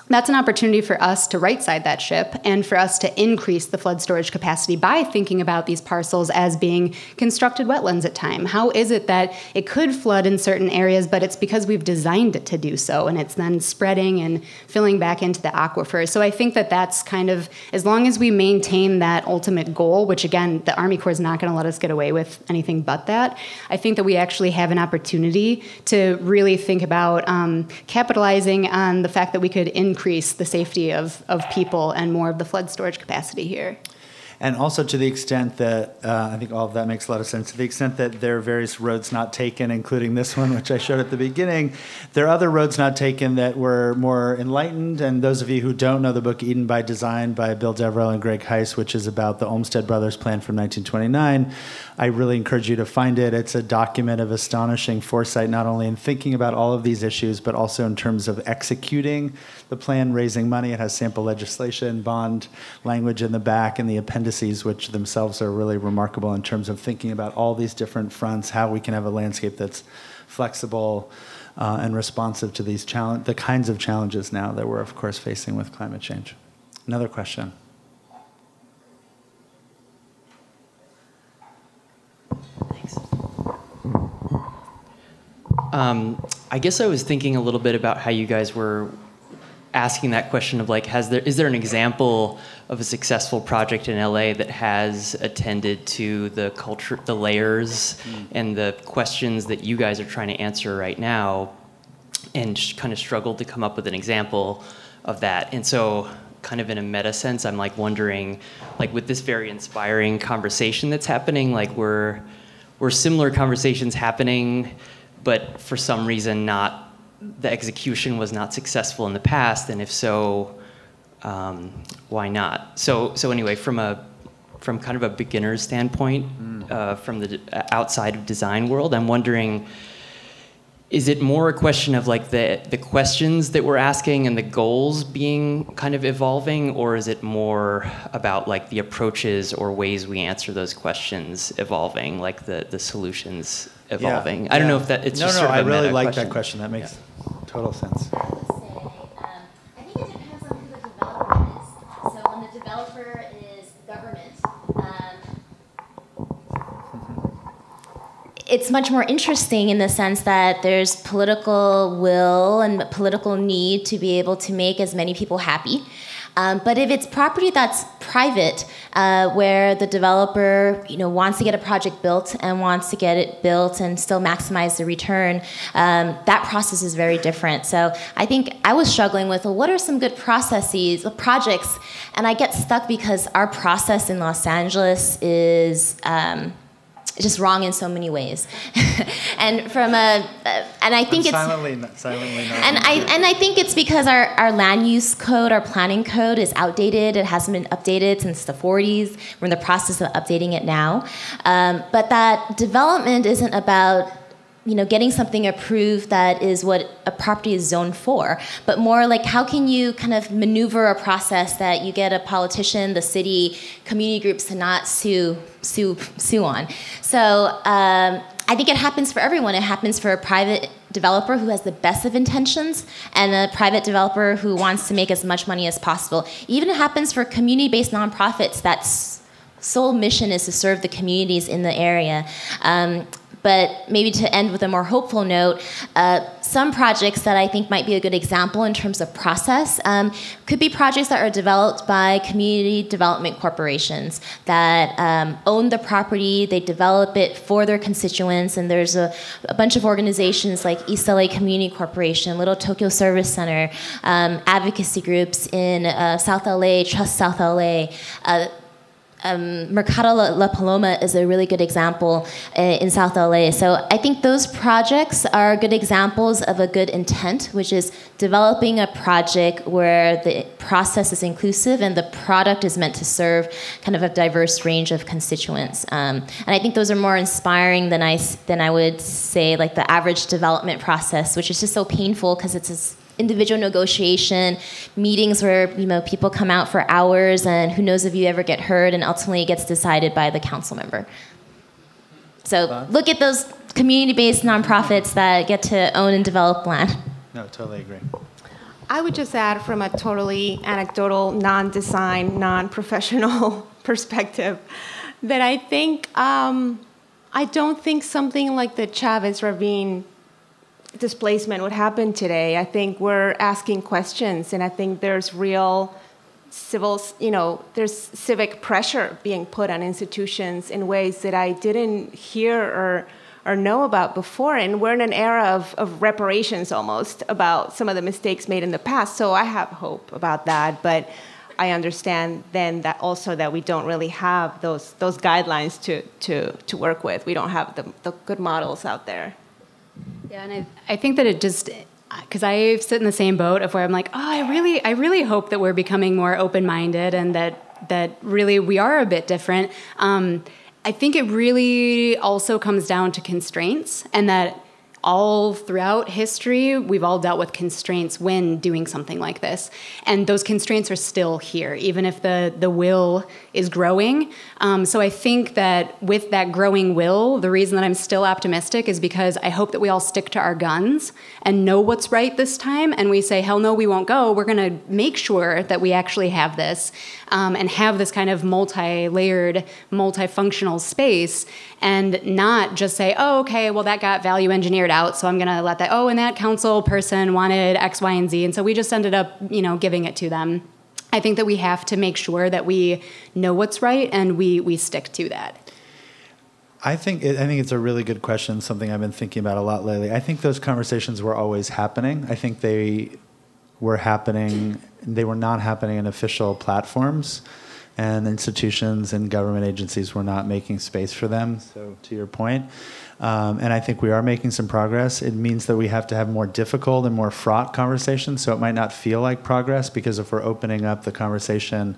that's an opportunity for us to right side that ship and for us to increase the flood storage capacity by thinking about these parcels as being constructed wetlands at time. How is it that it could flood in certain areas, but it's because we've designed it to do so and it's then spreading and filling back into the aquifer. So I think that that's kind of, as long as we maintain that ultimate goal, which again, the Army Corps is not going to let us get away with anything but that, I think that we actually have an opportunity to really think about um, capitalizing on the fact that we could increase increase the safety of, of people and more of the flood storage capacity here. And also to the extent that uh, I think all of that makes a lot of sense. To the extent that there are various roads not taken, including this one, which I showed at the beginning, there are other roads not taken that were more enlightened. And those of you who don't know the book Eden by Design by Bill Deverell and Greg Hise, which is about the Olmsted Brothers plan from 1929, I really encourage you to find it. It's a document of astonishing foresight, not only in thinking about all of these issues, but also in terms of executing the plan, raising money. It has sample legislation, bond language in the back, and the appendices, which themselves are really remarkable in terms of thinking about all these different fronts, how we can have a landscape that's flexible uh, and responsive to these challenge, the kinds of challenges now that we're, of course, facing with climate change. Another question. Um, I guess I was thinking a little bit about how you guys were asking that question of like, has there is there an example of a successful project in LA that has attended to the culture, the layers, mm. and the questions that you guys are trying to answer right now, and kind of struggled to come up with an example of that. And so, kind of in a meta sense, I'm like wondering, like with this very inspiring conversation that's happening, like we're we're similar conversations happening but for some reason not the execution was not successful in the past and if so um, why not so so anyway from a from kind of a beginner's standpoint mm. uh, from the outside of design world i'm wondering is it more a question of like the the questions that we're asking and the goals being kind of evolving or is it more about like the approaches or ways we answer those questions evolving like the the solutions evolving Yeah, i don't know if that it's no, just no. sort of I a really like question. that question. That makes total sense. I think it depends on who the developer is. So when the developer is government, um, it's much more interesting in the sense that there's political will and political need to be able to make as many people happy. Um, but if it's property that's private, uh, where the developer, you know, wants to get a project built and wants to get it built and still maximize the return, um, that process is very different. So I think I was struggling with, well, what are some good processes, uh, projects, and I get stuck because our process in Los Angeles is. Um, just wrong in so many ways, and from a, uh, and I think I'm it's silently, silently. and I and I think it's because our, our land use code, our planning code is outdated. It hasn't been updated since the 40s. We're in the process of updating it now. Um, but that development isn't about you know getting something approved that is what a property is zoned for, but more like how can you kind of maneuver a process that you get a politician, the city, community groups to not sue sue sue on. So um, I think it happens for everyone. It happens for a private developer who has the best of intentions and a private developer who wants to make as much money as possible. Even it happens for community-based nonprofits that's sole mission is to serve the communities in the area. Um, but maybe to end with a more hopeful note, uh, some projects that I think might be a good example in terms of process um, could be projects that are developed by community development corporations that um, own the property, they develop it for their constituents, and there's a, a bunch of organizations like East LA Community Corporation, Little Tokyo Service Center, um, advocacy groups in uh, South LA, Trust South LA. Uh, um, Mercado La, La Paloma is a really good example uh, in South LA. So I think those projects are good examples of a good intent, which is developing a project where the process is inclusive and the product is meant to serve kind of a diverse range of constituents. Um, and I think those are more inspiring than I than I would say like the average development process, which is just so painful because it's this individual negotiation, meetings where you know people come out for hours, and who knows if you ever get heard, and ultimately it gets decided by the council member. So look at those community-based nonprofits that get to own and develop land. No, totally agree. I would just add from a totally anecdotal, non design, non professional perspective that I think, um, I don't think something like the Chavez Ravine displacement would happen today. I think we're asking questions, and I think there's real civil, you know, there's civic pressure being put on institutions in ways that I didn't hear or or know about before. And we're in an era of, of reparations almost about some of the mistakes made in the past. So I have hope about that, but I understand then that also that we don't really have those those guidelines to to to work with. We don't have the, the good models out there. Yeah, and I, I think that it just because I sit in the same boat of where I'm like, oh, I really, I really hope that we're becoming more open-minded and that that really we are a bit different. Um, I think it really also comes down to constraints, and that all throughout history, we've all dealt with constraints when doing something like this. And those constraints are still here, even if the, the will is growing. Um, so I think that with that growing will, the reason that I'm still optimistic is because I hope that we all stick to our guns and know what's right this time. And we say, hell no, we won't go. We're going to make sure that we actually have this um, and have this kind of multi layered, multifunctional space and not just say, oh, okay, well, that got value engineered out, so I'm going to let that, oh, and that council person wanted X, Y, and Z. And so we just ended up, you know, giving it to them. I think that we have to make sure that we know what's right and we, we stick to that. I think it, I think it's a really good question. Something I've been thinking about a lot lately. I think those conversations were always happening. I think they were happening. They were not happening in official platforms, and institutions and government agencies were not making space for them. So, to your point, um, and I think we are making some progress. It means that we have to have more difficult and more fraught conversations. So it might not feel like progress because if we're opening up the conversation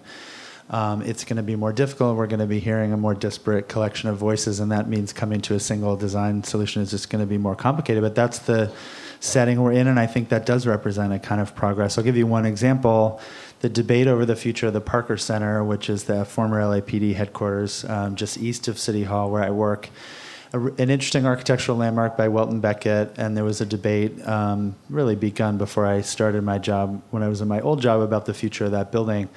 um, it's going to be more difficult. We're going to be hearing a more disparate collection of voices, and that means coming to a single design solution is just going to be more complicated. But that's the setting we're in, and I think that does represent a kind of progress. I'll give you one example. The debate over the future of the Parker Center, which is the former LAPD headquarters um, just east of City Hall where I work, a, an interesting architectural landmark by Welton Becket, and there was a debate um, really begun before I started my job when I was in my old job about the future of that building.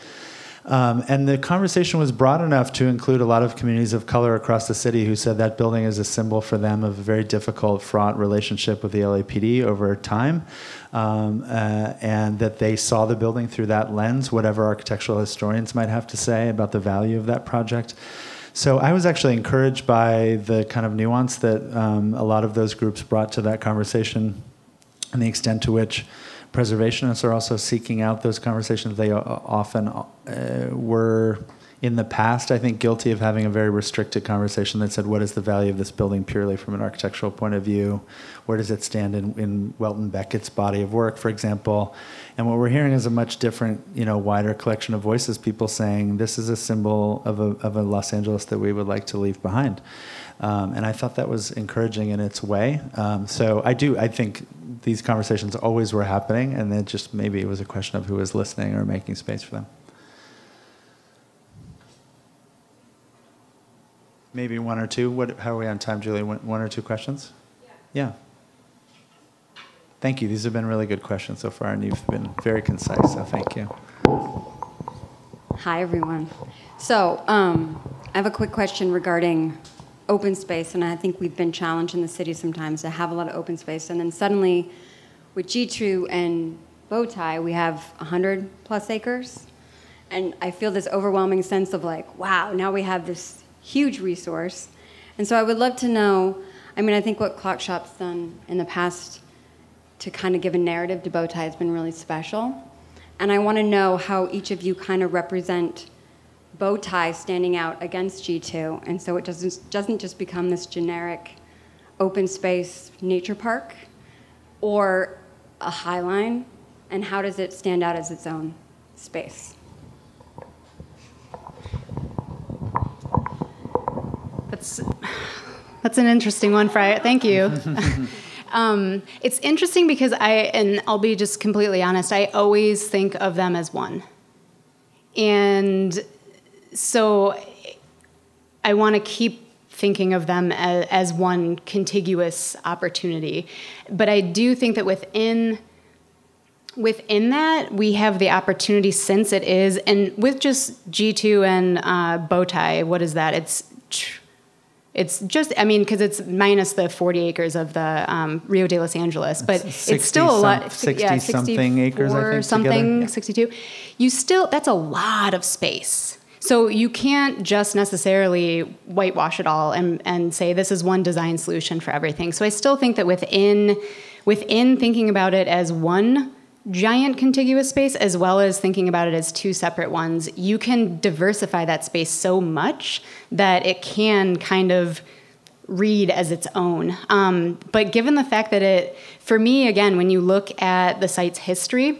Um, and the conversation was broad enough to include a lot of communities of color across the city who said that building is a symbol for them of a very difficult, fraught relationship with the LAPD over time, um, uh, and that they saw the building through that lens, whatever architectural historians might have to say about the value of that project. So I was actually encouraged by the kind of nuance that um, a lot of those groups brought to that conversation and the extent to which preservationists are also seeking out those conversations. They often uh, were in the past, I think, guilty of having a very restricted conversation that said, what is the value of this building purely from an architectural point of view? Where does it stand in, in Welton Becket's body of work, for example? And what we're hearing is a much different, you know, wider collection of voices, people saying, this is a symbol of a, of a Los Angeles that we would like to leave behind. Um, and I thought that was encouraging in its way. Um, so I do, I think these conversations always were happening, and then just maybe it was a question of who was listening or making space for them. Maybe one or two. What, how are we on time, Julie? One, one or two questions? Yeah. yeah. Thank you. These have been really good questions so far, and you've been very concise, so thank you. Hi, everyone. So, um, I have a quick question regarding open space, and I think we've been challenged in the city sometimes to have a lot of open space, and then suddenly with G2 and Bowtie, we have 100 plus acres, and I feel this overwhelming sense of like, wow, now we have this huge resource. And so I would love to know I mean, I think what Clockshop's done in the past to kind of give a narrative to Bowtie has been really special. And I want to know how each of you kind of represent Bowtie standing out against G2. And so it doesn't, doesn't just become this generic open space nature park or a highline. And how does it stand out as its own space? That's that's an interesting one, Fry. Thank you. um, it's interesting because I, and I'll be just completely honest, I always think of them as one. And so I want to keep thinking of them as, as, one contiguous opportunity. But I do think that within within that we have the opportunity since it is and with just G2 and uh, Bowtie, what is that? It's tr- it's just, I mean, because it's minus the 40 acres of the um, Rio de Los Angeles, but it's still a lot. 60 yeah, something acres, I think. Or something, yeah. 62. You still, that's a lot of space. So you can't just necessarily whitewash it all and, and say this is one design solution for everything. So I still think that within within thinking about it as one giant contiguous space as well as thinking about it as two separate ones, you can diversify that space so much that it can kind of read as its own. Um, but given the fact that it, for me, again, when you look at the site's history,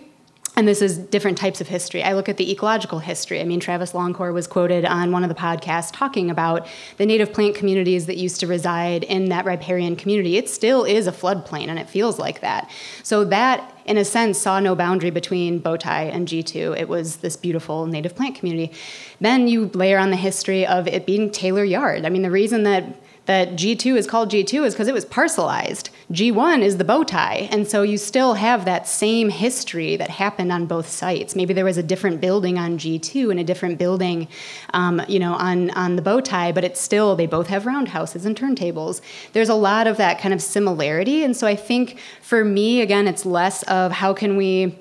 and this is different types of history. I look at the ecological history. I mean, Travis Longcore was quoted on one of the podcasts talking about the native plant communities that used to reside in that riparian community. It still is a floodplain, and it feels like that. So that, in a sense, saw no boundary between Bowtie and G2. It was this beautiful native plant community. Then you layer on the history of it being Taylor Yard. I mean, the reason that that G2 is called G2 is because it was parcelized. G1 is the bow tie. And so you still have that same history that happened on both sites. Maybe there was a different building on G2 and a different building, um, you know, on, on the bow tie, but it's still, they both have roundhouses and turntables. There's a lot of that kind of similarity. And so I think for me, again, it's less of how can we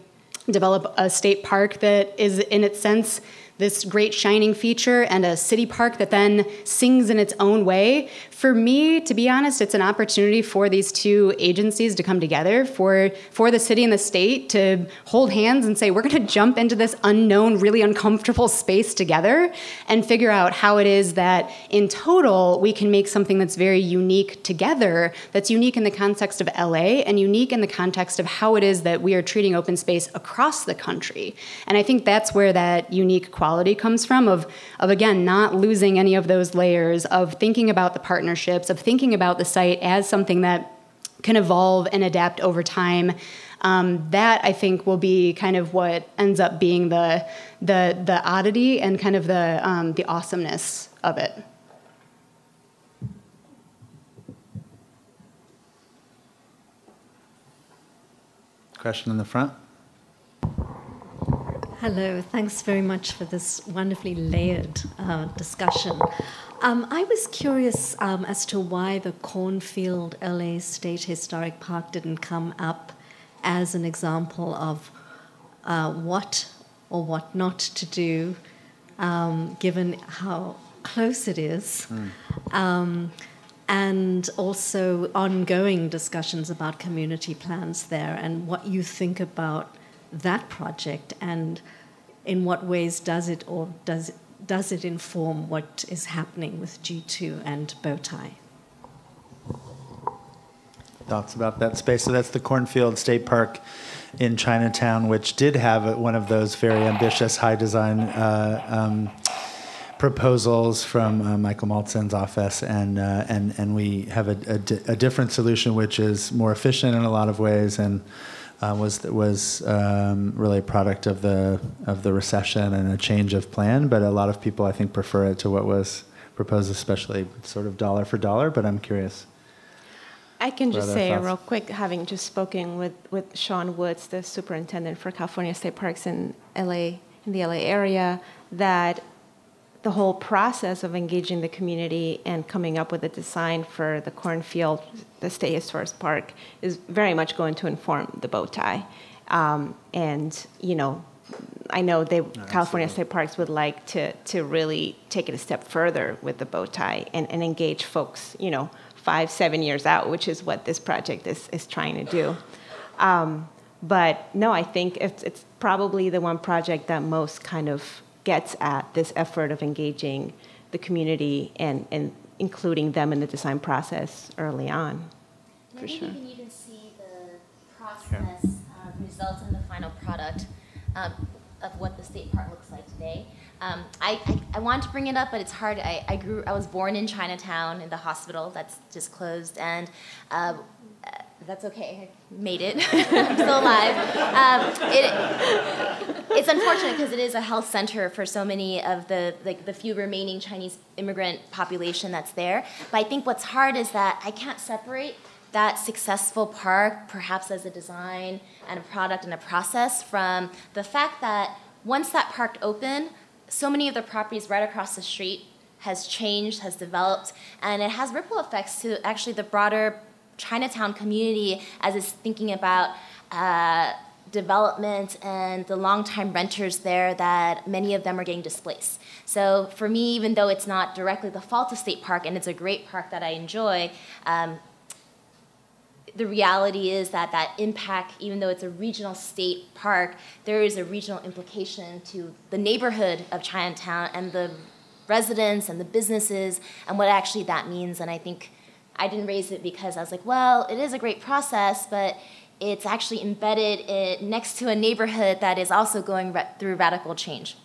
develop a state park that is, in its sense, this great shining feature and a city park that then sings in its own way. For me, to be honest, it's an opportunity for these two agencies to come together, for, for the city and the state to hold hands and say, we're going to jump into this unknown, really uncomfortable space together and figure out how it is that in total we can make something that's very unique together, that's unique in the context of LA and unique in the context of how it is that we are treating open space across the country. And I think that's where that unique quality comes from of, of again, not losing any of those layers, of thinking about the partnerships, of thinking about the site as something that can evolve and adapt over time. Um, that I think will be kind of what ends up being the the the oddity and kind of the um, the awesomeness of it. Question in the front. Hello, thanks very much for this wonderfully layered uh, discussion. Um, I was curious um, as to why the Cornfield LA State Historic Park didn't come up as an example of uh, what or what not to do, um, given how close it is. Um, and also ongoing discussions about community plans there and what you think about that project and in what ways does it or does does it inform what is happening with G2 and Bowtie? Thoughts about that space? So that's the Cornfield State Park in Chinatown, which did have one of those very ambitious high design uh, um, proposals from uh, Michael Maltzan's office, and uh, and and we have a, a, di- a different solution, which is more efficient in a lot of ways, and uh, was was um, really a product of the of the recession and a change of plan. But a lot of people, I think, prefer it to what was proposed, especially sort of dollar for dollar. But I'm curious. I can just say thoughts? real quick, having just spoken with, with Sean Woods, the superintendent for California State Parks in LA, in the LA area, that the whole process of engaging the community and coming up with a design for the cornfield, the State Historic Park, is very much going to inform the bow tie. Um, and, you know, I know they, California State Parks would like to, to really take it a step further with the bow tie and, and engage folks, you know, five, seven years out, which is what this project is, is trying to do. Um, but no, I think it's, it's probably the one project that most kind of gets at this effort of engaging the community and, and including them in the design process early on. And For I think sure. you can even see the process uh, result in the final product um, of what the state park looks like today. Um, I, I, I want to bring it up, but it's hard. I, I grew. I was born in Chinatown in the hospital that's just closed, and uh, that's okay. I made it. I'm still alive. Um, it, it's unfortunate because it is a health center for so many of the like the few remaining Chinese immigrant population that's there. But I think what's hard is that I can't separate that successful park, perhaps as a design and a product and a process, from the fact that once that park opened, so many of the properties right across the street has changed, has developed, and it has ripple effects to actually the broader Chinatown community as it's thinking about uh, development and the longtime renters there that many of them are getting displaced. So for me, even though it's not directly the fault of State Park and it's a great park that I enjoy, um, the reality is that that impact, even though it's a regional state park, there is a regional implication to the neighborhood of Chinatown and the residents and the businesses and what actually that means. And I think I didn't raise it because I was like, well, it is a great process, but it's actually embedded next to a neighborhood that is also going ra- through radical change.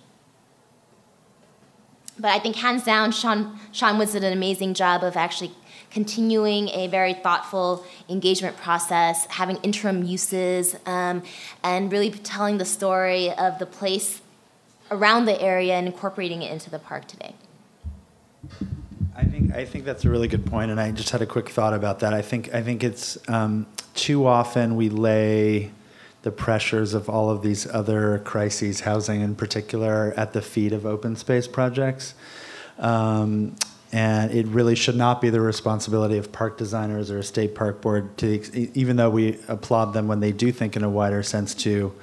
But I think hands down, Sean, Sean Woods did an amazing job of actually continuing a very thoughtful engagement process, having interim uses, um, and really telling the story of the place around the area and incorporating it into the park today. I think I think that's a really good point, and I just had a quick thought about that. I think I think it's um, too often we lay the pressures of all of these other crises, housing in particular, at the feet of open space projects. Um, and it really should not be the responsibility of park designers or a state park board to even though we applaud them when they do think in a wider sense to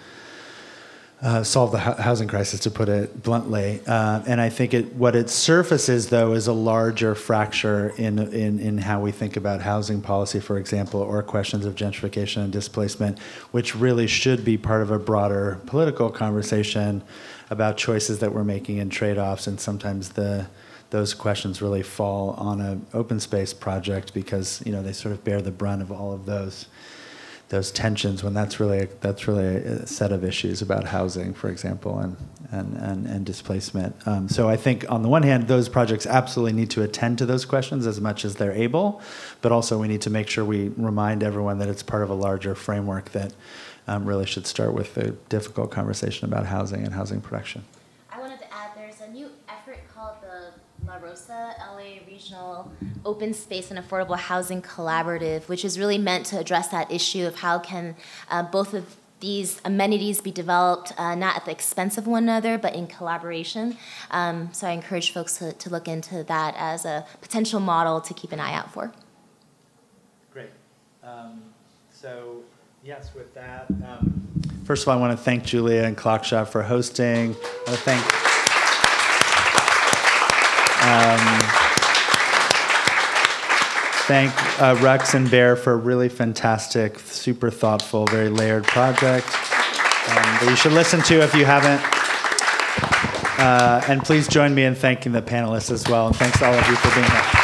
uh, solve the hou- housing crisis, to put it bluntly. Uh, and I think it, what it surfaces, though, is a larger fracture in, in, in how we think about housing policy, for example, or questions of gentrification and displacement, which really should be part of a broader political conversation about choices that we're making and trade offs. And sometimes the those questions really fall on an open space project because you know they sort of bear the brunt of all of those those tensions when that's really that's really a set of issues about housing, for example, and and and, and displacement. Um, so I think on the one hand, those projects absolutely need to attend to those questions as much as they're able, but also we need to make sure we remind everyone that it's part of a larger framework that um, really should start with the difficult conversation about housing and housing production. I wanted to add there's a new effort called the La Rosa LA Regional Open Space and Affordable Housing Collaborative, which is really meant to address that issue of how can uh, both of these amenities be developed uh, not at the expense of one another, but in collaboration. Um, so I encourage folks to, to look into that as a potential model to keep an eye out for. Great. Um, so, yes, with that, um, first of all, I want to thank Julia and Clockshop for hosting. I want to thank. Um, thank uh, Rex and Bear for a really fantastic, super thoughtful, very layered project um, that you should listen to if you haven't. Uh, and please join me in thanking the panelists as well. And thanks all of you for being here.